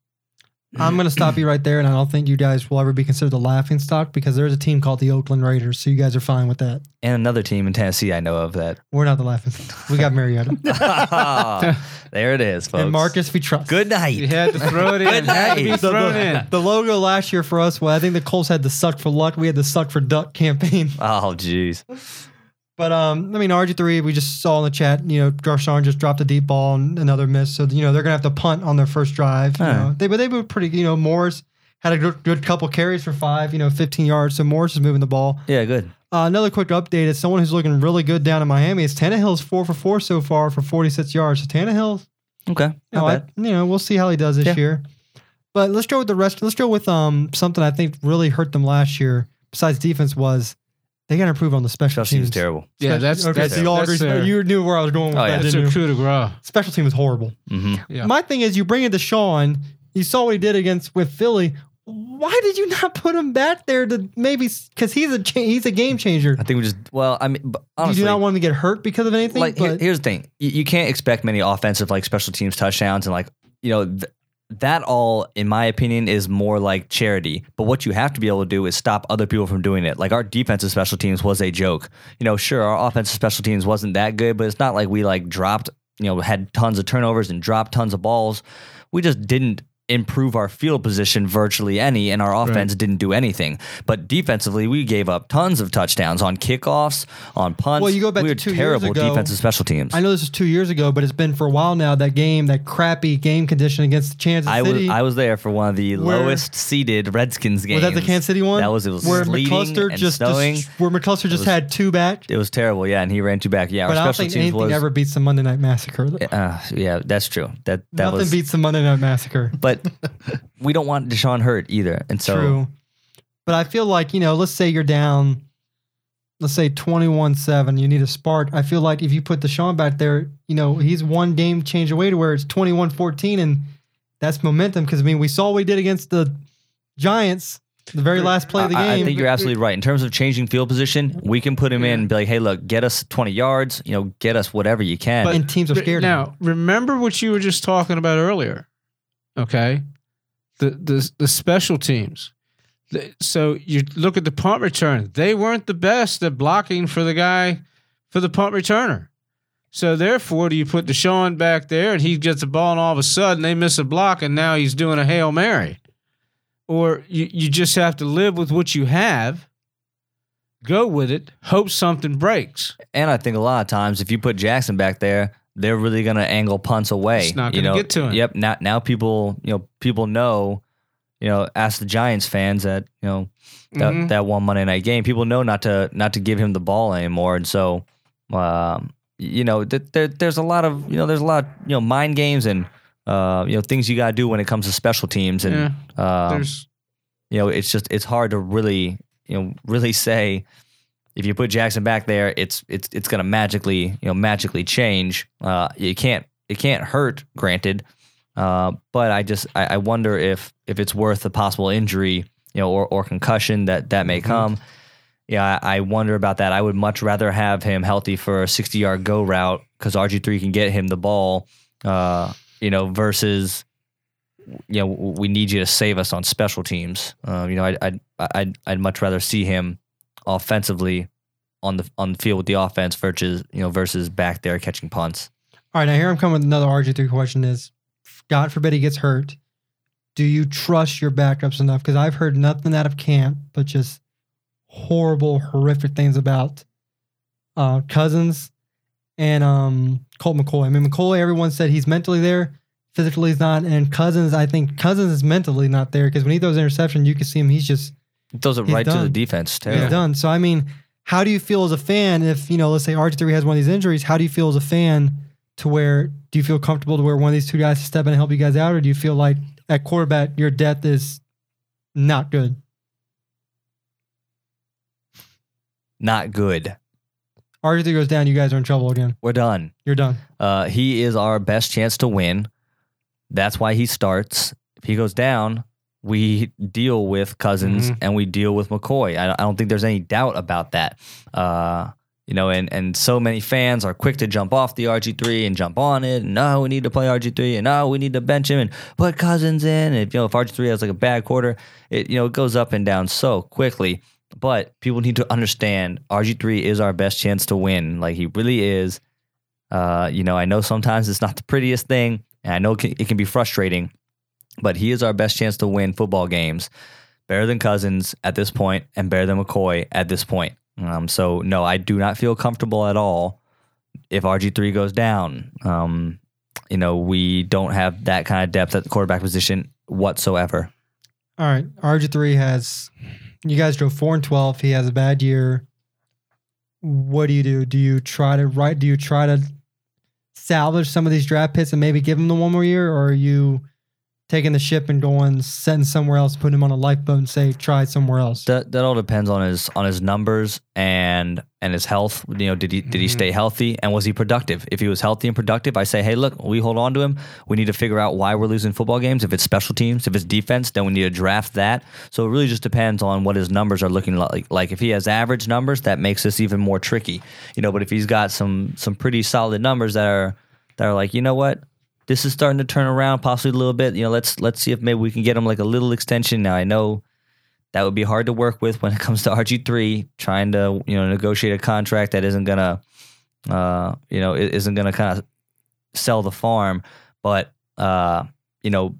I'm going to stop you right there, and I don't think you guys will ever be considered a laughing stock because there's a team called the Oakland Raiders, so you guys are fine with that. And another team in Tennessee I know of that. We're not the laughing. We got Mariota there it is, folks. and Marcus. We trust. Good night. You had to throw it in. Good had to be thrown in. The logo last year for us, well, I think the Colts had the suck for luck. We had the suck for duck campaign. Oh, jeez. But um, I mean, RG three, we just saw in the chat. You know, Garcon just dropped a deep ball and another miss. So you know they're gonna have to punt on their first drive. You know, they but they were pretty. You know, Morris had a good, good couple carries for five. You know, 15 yards. So Morris is moving the ball. Yeah, good. Uh, another quick update is someone who's looking really good down in Miami. Is Tannehill's four for four so far for 46 yards. So Tannehill, Okay. you know, I, you know, we'll see how he does this Yeah. year. But let's go with the rest. Let's go with um something I think really hurt them last year. Besides defense, was they got to improve on the special, Special teams teams. terrible. Yeah, Special- that's okay. that's, so you all that's agree. their, You knew where I was going with Oh, that. yeah. that's didn't their coup de grace. Special team was horrible. hmm Yeah. My thing is, you bring in DeSean. You saw what he did against with Philly. Why did you not put him back there to maybe because he's a cha- he's a game changer? I think we just well, I mean, but you do not want him to get hurt because of anything. like here- here's the thing: you, you can't expect many offensive like special teams touchdowns and like you know. Th- that all, in my opinion, is more like charity. But what you have to be able to do is stop other people from doing it. Like our defensive special teams was a joke. You know, sure, our offensive special teams wasn't that good, but it's not like we like dropped, you know, had tons of turnovers and dropped tons of balls. We just didn't improve our field position virtually any, and our offense didn't do anything. But defensively, we gave up tons of touchdowns on kickoffs, on punts. Well, you go back we to were two years terrible ago. defensive special teams. I know this was two years ago, but it's been for a while now. That game, that crappy game condition against the Kansas I was I was there for one of the Where- lowest seeded Redskins games. was that the Kansas City one? That was it was where McCluster just, just where McCluster just was- had two back. it was terrible, yeah, and he ran two back. Yeah, But I don't special think teams anything was ever beats the Monday Night Massacre. uh, yeah, that's true. That that Nothing was beats the Monday Night Massacre. but we don't want DeSean hurt either. And so True. But I feel like, you know, let's say you're down, let's say 21 7, you need a spark. I feel like if you put DeSean back there, you know, he's one game change away to where it's 21 14, and that's momentum. Because, I mean, we saw what he did against the Giants, the very last play of the I, I think you're absolutely right. In terms of changing field position, we can put him in and be like, hey, look, get us 20 yards, you know, get us whatever you can. and teams are scared of. Now, remember what you were just talking about earlier. Okay, the the the special teams. So you look at the punt return; they weren't the best at blocking for the guy for the punt returner. So therefore, do you put DeSean back there and he gets the ball, and all of a sudden they miss a block, and now he's doing a hail mary, or you you just have to live with what you have, go with it, hope something breaks. And I think a lot of times, if you put Jackson back there, they're really going to angle punts away. It's not gonna know? get to him. Yep. Now, now people, you know, people know, you know, ask the Giants fans that you know that Mhm. that one Monday night game. People know not to not to give him the ball anymore, and so, um, you know, th- there, there's a lot of you know, there's a lot of, you know mind games and uh, you know things you got to do when it comes to special teams, and um, There's you know, it's just it's hard to really, you know, really say if you put Jackson back there, it's it's it's gonna magically, you know, magically change. Uh, you can't it can't hurt, granted, uh, but I just I, I wonder if if it's worth a possible injury, you know, or, or concussion that that may come. Yeah, I, I wonder about that. I would much rather have him healthy for a sixty yard go route because RG three can get him the ball, uh, you know, versus you know, we need you to save us on special teams. Um, you know, I'd, I'd I'd I'd much rather see him offensively on the on the field with the offense versus you know versus back there catching punts. All right, now here I'm coming with another RG3 question is God forbid he gets hurt. Do you trust your backups enough? Because I've heard nothing out of camp but just horrible, horrific things about uh, Cousins and um, Colt McCoy. I mean, McCoy, everyone said he's mentally there, physically he's not. And Cousins, I think Cousins is mentally not there because when he throws an interception, you can see him. He's just throws it He's right to the defense. he's Terrible. done. So I mean, how do you feel as a fan if you know, let's say RG3 has one of these injuries? How do you feel as a fan to where do you feel comfortable to where one of these two guys to step in and help you guys out, or do you feel like at quarterback your depth is not good? Not good. RG3 goes down, you guys are in trouble again. We're done. You're done. Uh, he is our best chance to win. That's why he starts. If he goes down, we deal with Cousins Mhm. and we deal with McCoy. I, I don't think there's any doubt about that. Uh, you know, and, and so many fans are quick to jump off the RG3 and jump on it. And no, we need to play RG3, and no, we need to bench him and put Cousins in. And you know, if RG3 has like a bad quarter, it you know it goes up and down so quickly. But people need to understand RG3 is our best chance to win. Like he really is. Uh, you know, I know sometimes it's not the prettiest thing, and I know it can, it can be frustrating, but he is our best chance to win football games. Better than Cousins at this point, and better than McCoy at this point. Um, so no, I do not feel comfortable at all if RG three goes down. Um, you know, we don't have that kind of depth at the quarterback position whatsoever. All right. RG3 has, you guys drove 4 and 12. He has a bad year. What do you do? Do you try to write, do you try to salvage some of these draft picks and maybe give him the one more year? Or are you taking the ship and going, setting somewhere else, putting him on a lifeboat and say, try somewhere else? That that all depends on his on his numbers and and his health. You know, did he did he mm-hmm. stay healthy and was he productive? If he was healthy and productive, I say, hey, look, we hold on to him. We need to figure out why we're losing football games. If it's special teams, if it's defense, then we need to draft that. So it really just depends on what his numbers are looking like. Like if he has average numbers, that makes this even more tricky. You know, but if he's got some some pretty solid numbers that are that are like, you know what, this is starting to turn around possibly a little bit. You know, let's let's see if maybe we can get him like a little extension. Now I know that would be hard to work with when it comes to RG three trying to you know negotiate a contract that isn't gonna uh you know isn't gonna kind of sell the farm, but uh you know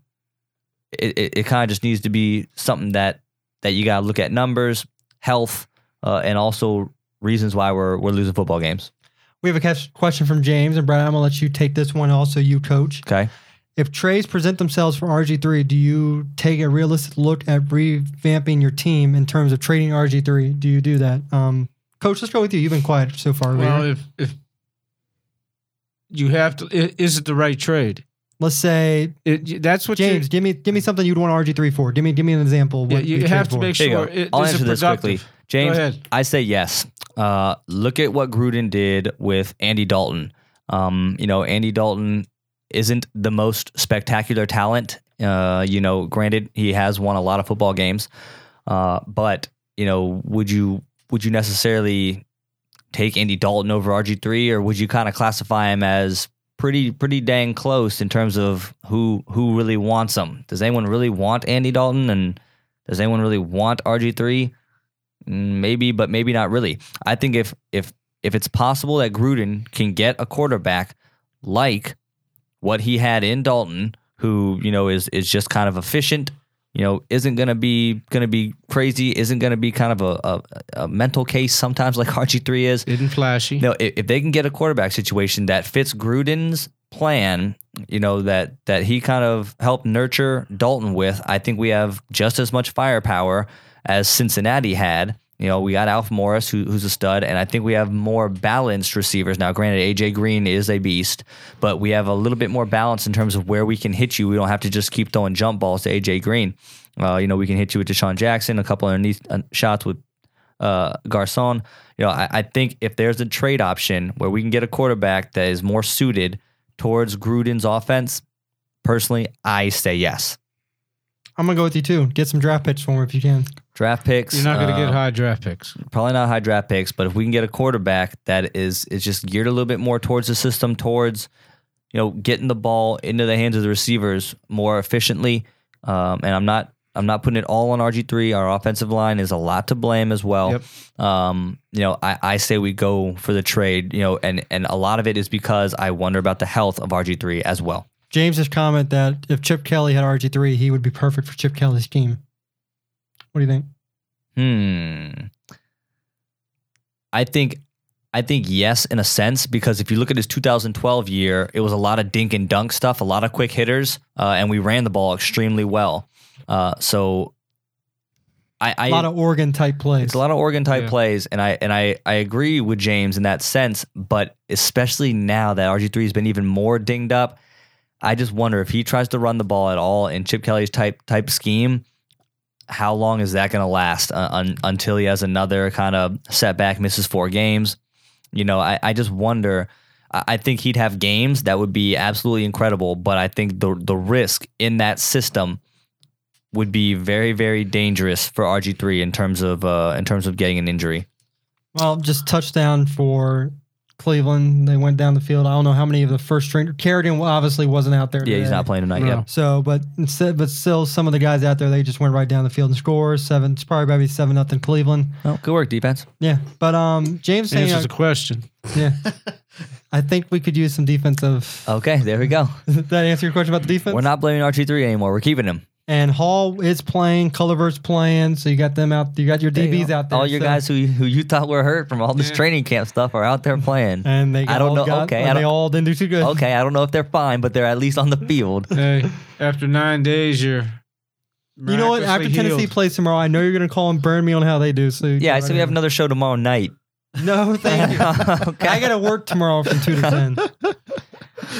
it it, it kind of just needs to be something that that you gotta look at numbers, health, uh, and also reasons why we're we're losing football games. We have a question from James, and Brad, I'm going to let you take this one also, you coach. Okay. If trades present themselves for RG3, do you take a realistic look at revamping your team in terms of trading RG3? Do you do that? Um, coach, let's go with you. You've been quiet so far. Well, here. if if you have to, is it the right trade? let's say It, that's what you- James, give me give me something you'd want RG3 for. Give me give me an example. Yeah, what you have to for. make sure. It, I'll answer it this quickly. James, Go ahead. I say yes. Uh, look at what Gruden did with Andy Dalton. Um, you know, Andy Dalton isn't the most spectacular talent. Uh, you know, granted, he has won a lot of football games. Uh, but you know, would you would you necessarily take Andy Dalton over RG three, or would you kind of classify him as pretty pretty dang close in terms of who who really wants him? Does anyone really want Andy Dalton, and does anyone really want RG three? Maybe, but maybe not really. I think if if if it's possible that Gruden can get a quarterback like what he had in Dalton, who you know is is just kind of efficient, you know, isn't gonna be gonna be crazy, isn't gonna be kind of a, a, a mental case sometimes like RG three is. Isn't flashy. No, if, if they can get a quarterback situation that fits Gruden's plan, you know that that he kind of helped nurture Dalton with, I think we have just as much firepower as Cincinnati had. You know, we got Alf Morris, who, who's a stud, and I think we have more balanced receivers now. Granted, AJ Green is a beast, but we have a little bit more balance in terms of where we can hit you. We don't have to just keep throwing jump balls to AJ Green. Uh, you know, we can hit you with DeSean Jackson, a couple underneath uh, shots with uh, Garcon. You know, I, I think if there's a trade option where we can get a quarterback that is more suited towards Gruden's offense, personally, I say yes. I'm gonna go with you too. Get some draft picks for him if you can. Draft picks. You're not going to uh, get high draft picks. probably not high draft picks, but if we can get a quarterback that is is just geared a little bit more towards the system, towards you know getting the ball into the hands of the receivers more efficiently, um, and I'm not I'm not putting it all on RG three. Our offensive line is a lot to blame as well. Yep. Um, you know, I, I say we go for the trade. You know, and and a lot of it is because I wonder about the health of RG three as well. James's comment that if Chip Kelly had RG3, he would be perfect for Chip Kelly's team. What do you think? Hmm. I think I think yes in a sense because if you look at his 2012 year, it was a lot of dink and dunk stuff, a lot of quick hitters, uh, and we ran the ball extremely well. Uh, so I, I A lot of Oregon type plays. it's a lot of Oregon type Yeah. plays, and I and I I agree with James in that sense. But especially now that RG three has been even more dinged up, I just wonder if he tries to run the ball at all in Chip Kelly's type type scheme. How long is that going to last uh, un, until he has another kind of setback, misses four games? You know, I, I just wonder. I I think he'd have games that would be absolutely incredible, but I think the the risk in that system would be very very dangerous for RG three in terms of uh, in terms of getting an injury. Well, just touchdown for Cleveland. They went down the field. I don't know how many of the first string. Carradine obviously wasn't out there. Yeah, he's not playing tonight. No. Yeah, So, but instead, but still, some of the guys out there, they just went right down the field and scored seven. It's probably about to be seven nothing Cleveland. Oh, good work defense. Yeah, but um, James saying, Answers the question. yeah, I think we could use some defensive. Okay, there we go. That answer your question about the defense? We're not blaming RG three anymore. We're keeping him. And Hall is playing. Culliver's playing. So you got them out. You got your DBs go. out there. All your so- guys who who you thought were hurt from all this Yeah. training camp stuff are out there playing. And they I don't all know- Got, okay, and I they don't- all didn't do too good. Okay, I don't know if they're fine, but they're at least on the field. Hey, after nine days, you're. You know what? After miraculously Tennessee plays tomorrow, I know you're going to call and burn me on how they do. So Yeah, I say we have another show tomorrow night. No, thank you. okay. I got to work tomorrow from two to ten.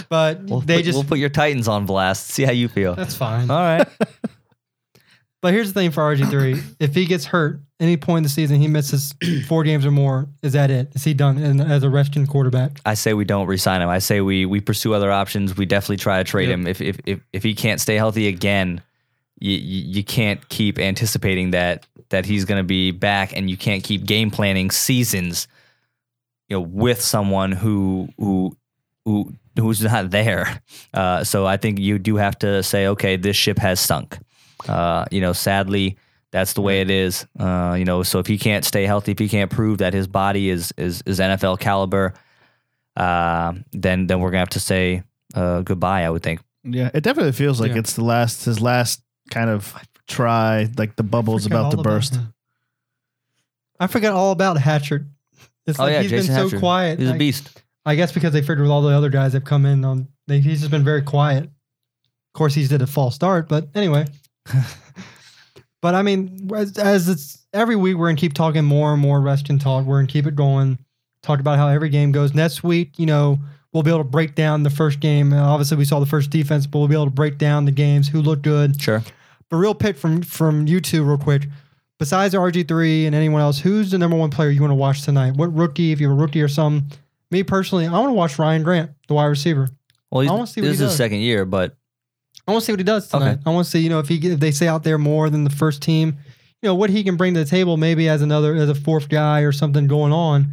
But We'll they put, just we'll put your Titans on blast. See how you feel. that's fine. All right. But here's the thing for RG three: if he gets hurt any point in the season, he misses four games or more. Is that it? Is he done in, as a resting quarterback? I say we don't resign him. I say we we pursue other options. We definitely try to trade Yep. him. If, if if if he can't stay healthy again, you you, can't keep anticipating that that he's going to be back, and you can't keep game planning seasons, you know, with someone who who who's not there. Uh, so I think you do have to say, okay, this ship has sunk. Uh, you know, sadly, that's the way it is. Uh, you know, so if he can't stay healthy, if he can't prove that his body is is, is NFL caliber, uh, then then we're gonna have to say uh, goodbye. I would think. Yeah, it definitely feels like Yeah. it's the last his last kind of try. Like the bubble's Forgot about to all about burst. I forgot all about Hatcher. It's Oh like yeah, he's Jason been so Hatcher. quiet. He's a beast. I guess because they figured with all the other guys that come in, on they, he's just been very quiet. Of course, he's did a false start, but anyway. but I mean, as, as it's every week, we're gonna keep talking more and more rest and talk. We're gonna keep it going. Talk about how every game goes. Next week, you know, we'll be able to break down the first game. Uh, obviously, we saw the first defense, but we'll be able to break down the games, who looked good. Sure. But real pick from from you two, real quick. Besides RG three and anyone else, who's the number one player you want to watch tonight? What rookie, if you're a rookie or some? Me personally, I want to watch Ryan Grant, the wide receiver. Well, I wanna he's, see what this is his does. second year, but I want to see what he does tonight. Okay. I want to see, you know, if he if they say out there more than the first team, you know, what he can bring to the table, maybe as another as a fourth guy or something going on.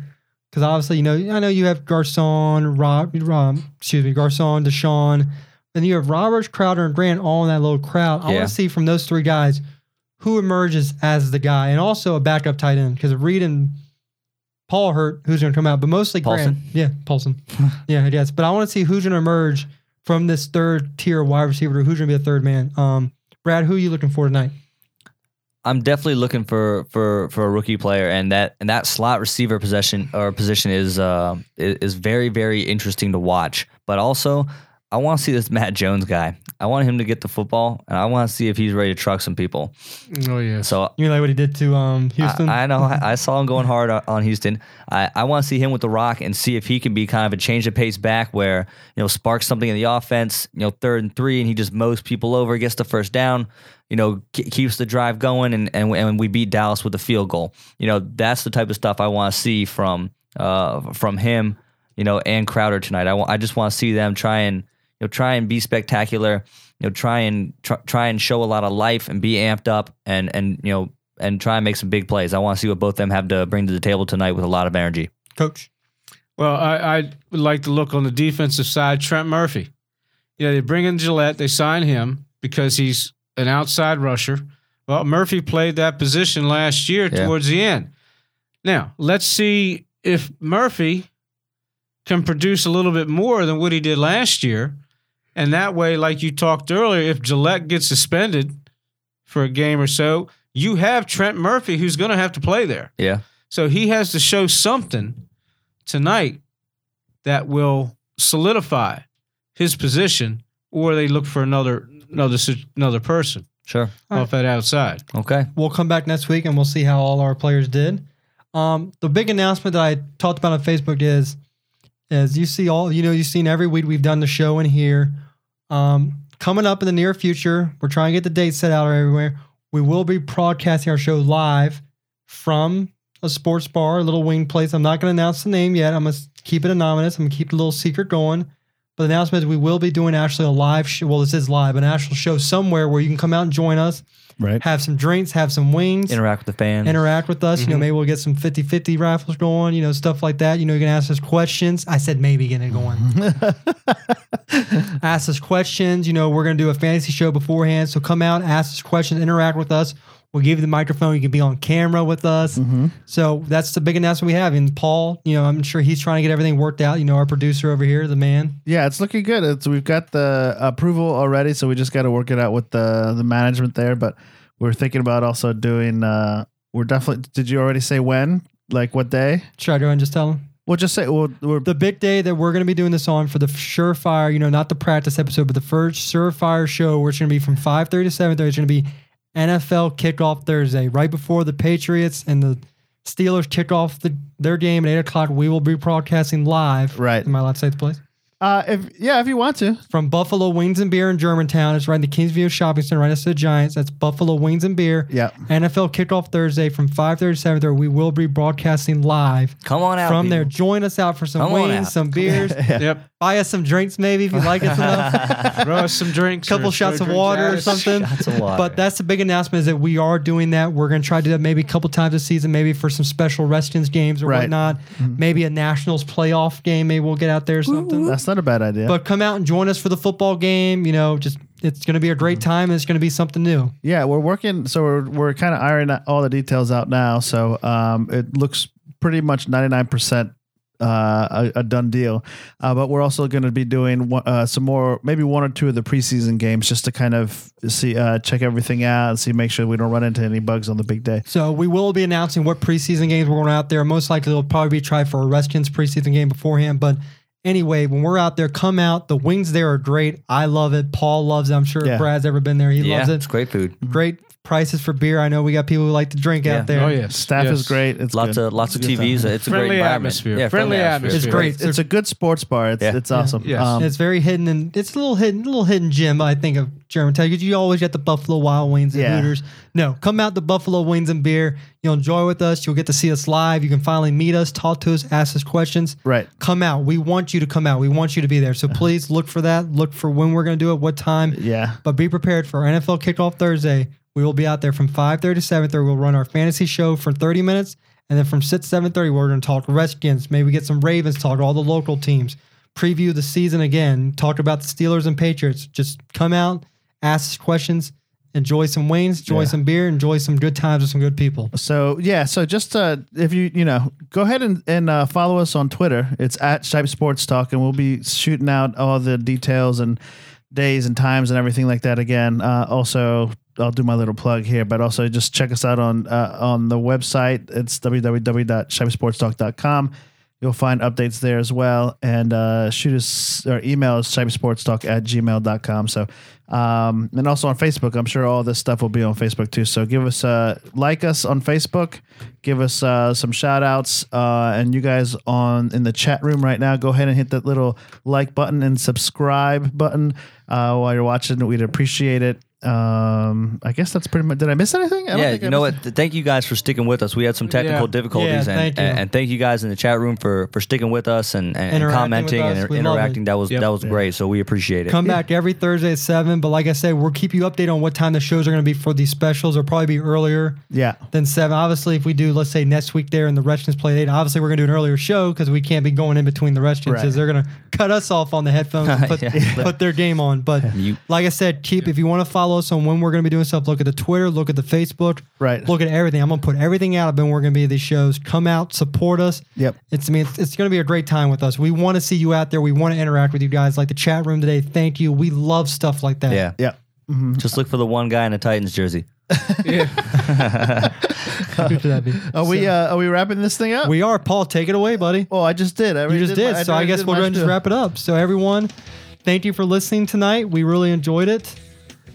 Because obviously, you know, I know you have Garcon, Rob, Rob excuse me, Garcon, DeSean, and you have Roberts, Crowder, and Grant all in that little crowd. I Yeah. want to see from those three guys who emerges as the guy, and also a backup tight end. Because Reed and Paul hurt, who's going to come out, but mostly. Paulsen? Yeah, Paulson. yeah, I guess. But I want to see who's going to emerge from this third tier wide receiver. Who's going to be the third man? Um, Brad, who are you looking for tonight? I'm definitely looking for for for a rookie player, and that and that slot receiver possession or position is uh is very very interesting to watch. But also, I want to see this Matt Jones guy. I want him to get the football, and I want to see if he's ready to truck some people. Oh yeah. So You mean like what he did to um, Houston? I, I know. I, I saw him going hard on, on Houston. I, I want to see him with the rock and see if he can be kind of a change of pace back where, you know, sparks something in the offense, you know, third and three, and he just mows people over, gets the first down, you know, ke- keeps the drive going, and, and, and we beat Dallas with a field goal. You know, that's the type of stuff I want to see from uh, from him, you know, and Crowder tonight. I, want, I just want to see them try and, you know, try and be spectacular, you know, try and try, try and show a lot of life and be amped up and, and, you know, and try and make some big plays. I want to see what both of them have to bring to the table tonight with a lot of energy. Coach. Well, I, I would like to look on the defensive side. Trent Murphy. Yeah, they bring in Galette. They sign him because he's an outside rusher. Well, Murphy played that position last year Yeah. towards the end. Now, let's see if Murphy can produce a little bit more than what he did last year. And that way, like you talked earlier, if Galette gets suspended for a game or so, you have Trent Murphy who's going to have to play there. Yeah. So he has to show something tonight that will solidify his position, or they look for another another another person Sure. off that outside. Okay. We'll come back next week and we'll see how all our players did. Um, the big announcement that I talked about on Facebook is, is you see all you know you've seen every week we've done the show in here. Um, coming up in the near future, we're trying to get the date set out everywhere. We will be broadcasting our show live from a sports bar, a little wing place. I'm not going to announce the name yet. I'm going to keep it anonymous. I'm going to keep the little secret going. But the announcement is we will be doing actually a live show. Well, this is live, an actual show somewhere where you can come out and join us, Right. have some drinks, have some wings, Interact with the fans. interact with us. You know, mm-hmm. maybe we'll get some 50 50 raffles going, you know, stuff like that. You know, you can ask us questions. I said maybe get it going. ask us questions. You know, we're going to do a fantasy show beforehand. So come out, ask us questions, interact with us. We'll give you the microphone. You can be on camera with us. So that's the big announcement we have. And Paul, you know, I'm sure he's trying to get everything worked out. You know, our producer over here, the man. Yeah, it's looking good. It's we've got the approval already, so we just got to work it out with the the management there. But we're thinking about also doing. uh We're definitely. Did you already say when? Like what day? Should I go and just tell him? We'll just say. We'll, we're the big day that we're going to be doing this on for the Surefire, you know, not the practice episode, but the first Surefire show, where it's going to be from 5.30 to 7.30. It's going to be NFL kickoff Thursday, right before the Patriots and the Steelers kick off the, their game at 8 o'clock. We will be broadcasting live. Right. Am I allowed to say the place? Uh if yeah if you want to From Buffalo Wings and Beer in Germantown. It's right in the Kingsview Shopping Center, right next to the Giants. That's Buffalo Wings and Beer. yeah NFL kickoff Thursday from 5.30 to 7.30. We will be broadcasting live Come on out. from people. there. Join us out for some Come wings, some beers. Yep. buy us some drinks maybe if you like us enough. Throw us some drinks. couple shots of water at or something. Shots of water. But that's the big announcement is that we are doing that. We're going to try to do that maybe a couple times a season, maybe for some special Redskins games or Right. whatnot. Maybe a Nationals playoff game. Maybe we'll get out there or something. that's not a bad idea But come out and join us for the football game. You know, just it's going to be a great time and it's going to be something new. yeah we're working so we're, we're kind of ironing all the details out now so um it looks pretty much 99% uh, a, a done deal, uh, but we're also going to be doing one- uh, some more, maybe one or two of the preseason games, just to kind of see, uh, check everything out and see, make sure we don't run into any bugs on the big day. So we will be announcing what preseason games we're going out there. Most likely it'll probably be tried for a Redskins preseason game beforehand. But anyway, when we're out there, come out. The wings there are great. I love it. Paul loves it. I'm sure Yeah. Brad's ever been there. He yeah, loves it. it's great food. Great prices for beer. I know we got people who like to drink Yeah. out there. Oh yeah, Staff yes. is great. It's Lots good. of lots of It's a good TVs. time. It's a Friendly great environment. atmosphere. Yeah, Friendly It's atmosphere. great. It's, it's a good sports bar. It's Yeah. it's awesome. Yes. Um, It's very hidden and it's a little hidden, little hidden gem. I think of Germantown because you always get the Buffalo Wild Wings and Yeah. Hooters. No, come out the Buffalo Wings and Beer. You'll enjoy with us. You'll get to see us live. You can finally meet us, talk to us, ask us questions. right. Come out. We want you to come out. We want you to be there. So please look for that. Look for when we're going to do it, what time. Yeah. But be prepared for NFL kickoff Thursday. We will be out there from 5:30 to 7:30. We'll run our fantasy show for 30 minutes, and then from 6 to 7:30 we're going to talk Redskins. Maybe get some Ravens talk, all the local teams. Preview the season again. Talk about the Steelers and Patriots. Just come out, ask questions, enjoy some wings, enjoy Yeah. some beer, enjoy some good times with some good people. So yeah, so just uh, if you you know go ahead and, and uh, follow us on Twitter. It's at Shipe Sports Talk, and we'll be shooting out all the details and days and times and everything like that again. Uh, also, I'll do my little plug here, but also just check us out on uh, on the website. It's www.shipesportstalk.com. You'll find updates there as well. And uh, shoot us or email us shipesportstalk at gmail.com. So, um, and also on Facebook, I'm sure all this stuff will be on Facebook too. So give us, uh, like us on Facebook, give us uh, some shout outs. Uh, and you guys on in the chat room right now, go ahead and hit that little like button and subscribe button uh, while you're watching. We'd appreciate it. Um, I guess that's pretty much. Did I miss anything? I don't Yeah, think I you know what? Th- Thank you guys for sticking with us. We had some technical Yeah. difficulties, Yeah, and, thank you. and and thank you guys in the chat room for for sticking with us and, and, and commenting us. and We interacting. That was Yep. that was great. So we appreciate it. Come back every Thursday at 7. But like I said, we'll keep you updated on what time the shows are going to be for these specials. They'll probably be earlier. Yeah. than seven. Obviously, if we do, let's say next week there and the Redskins play at eight, obviously we're gonna do an earlier show because we can't be going in between the Redskins Right. because they're gonna cut us off on the headphones and put, Yeah. put their game on. But Mute. like I said, keep if you want to follow us on when we're gonna be doing stuff, look at the Twitter, look at the Facebook, Right. look at everything. I'm gonna put everything out of when we're gonna be at these shows. Come out, support us. Yep. It's I mean it's, it's gonna be a great time with us. We want to see you out there. We want to interact with you guys. Like the chat room today. Thank you. We love stuff like that. Yeah, Yeah. just look for the one guy in a Titans jersey. Who should that be? Are we uh, are we wrapping this thing up? We are. Paul, take it away, buddy. oh, I just did. I You just did. my- so I already guess did we'll my go ahead and just wrap it up. So everyone, thank you for listening tonight. We really enjoyed it.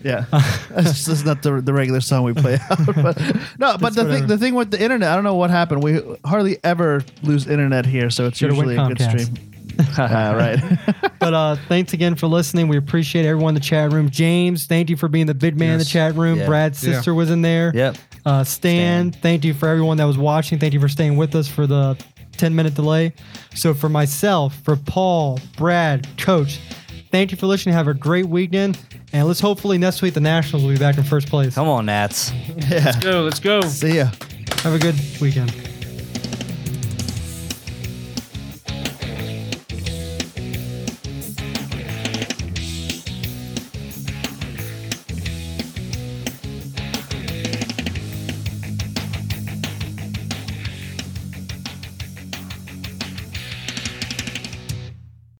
Yeah, that's just not the, the regular song we play out. But no, but the thing the thing with the internet, I don't know what happened. We hardly ever lose internet here, so it's Should've went usually a good Comcast. stream. uh, right. but uh, thanks again for listening. We appreciate everyone in the chat room. James, thank you for being the big man in the Yes. chat room. Yeah. Brad's Yeah. sister was in there. Yep. Uh, Stan, thank you for everyone that was watching. Thank you for staying with us for the 10 minute delay. So, for myself, for Paul, Brad, Coach, thank you for listening. Have a great weekend. And let's hopefully next week the Nationals will be back in first place. Come on, Nats. Yeah. Let's go, let's go. See ya. Have a good weekend.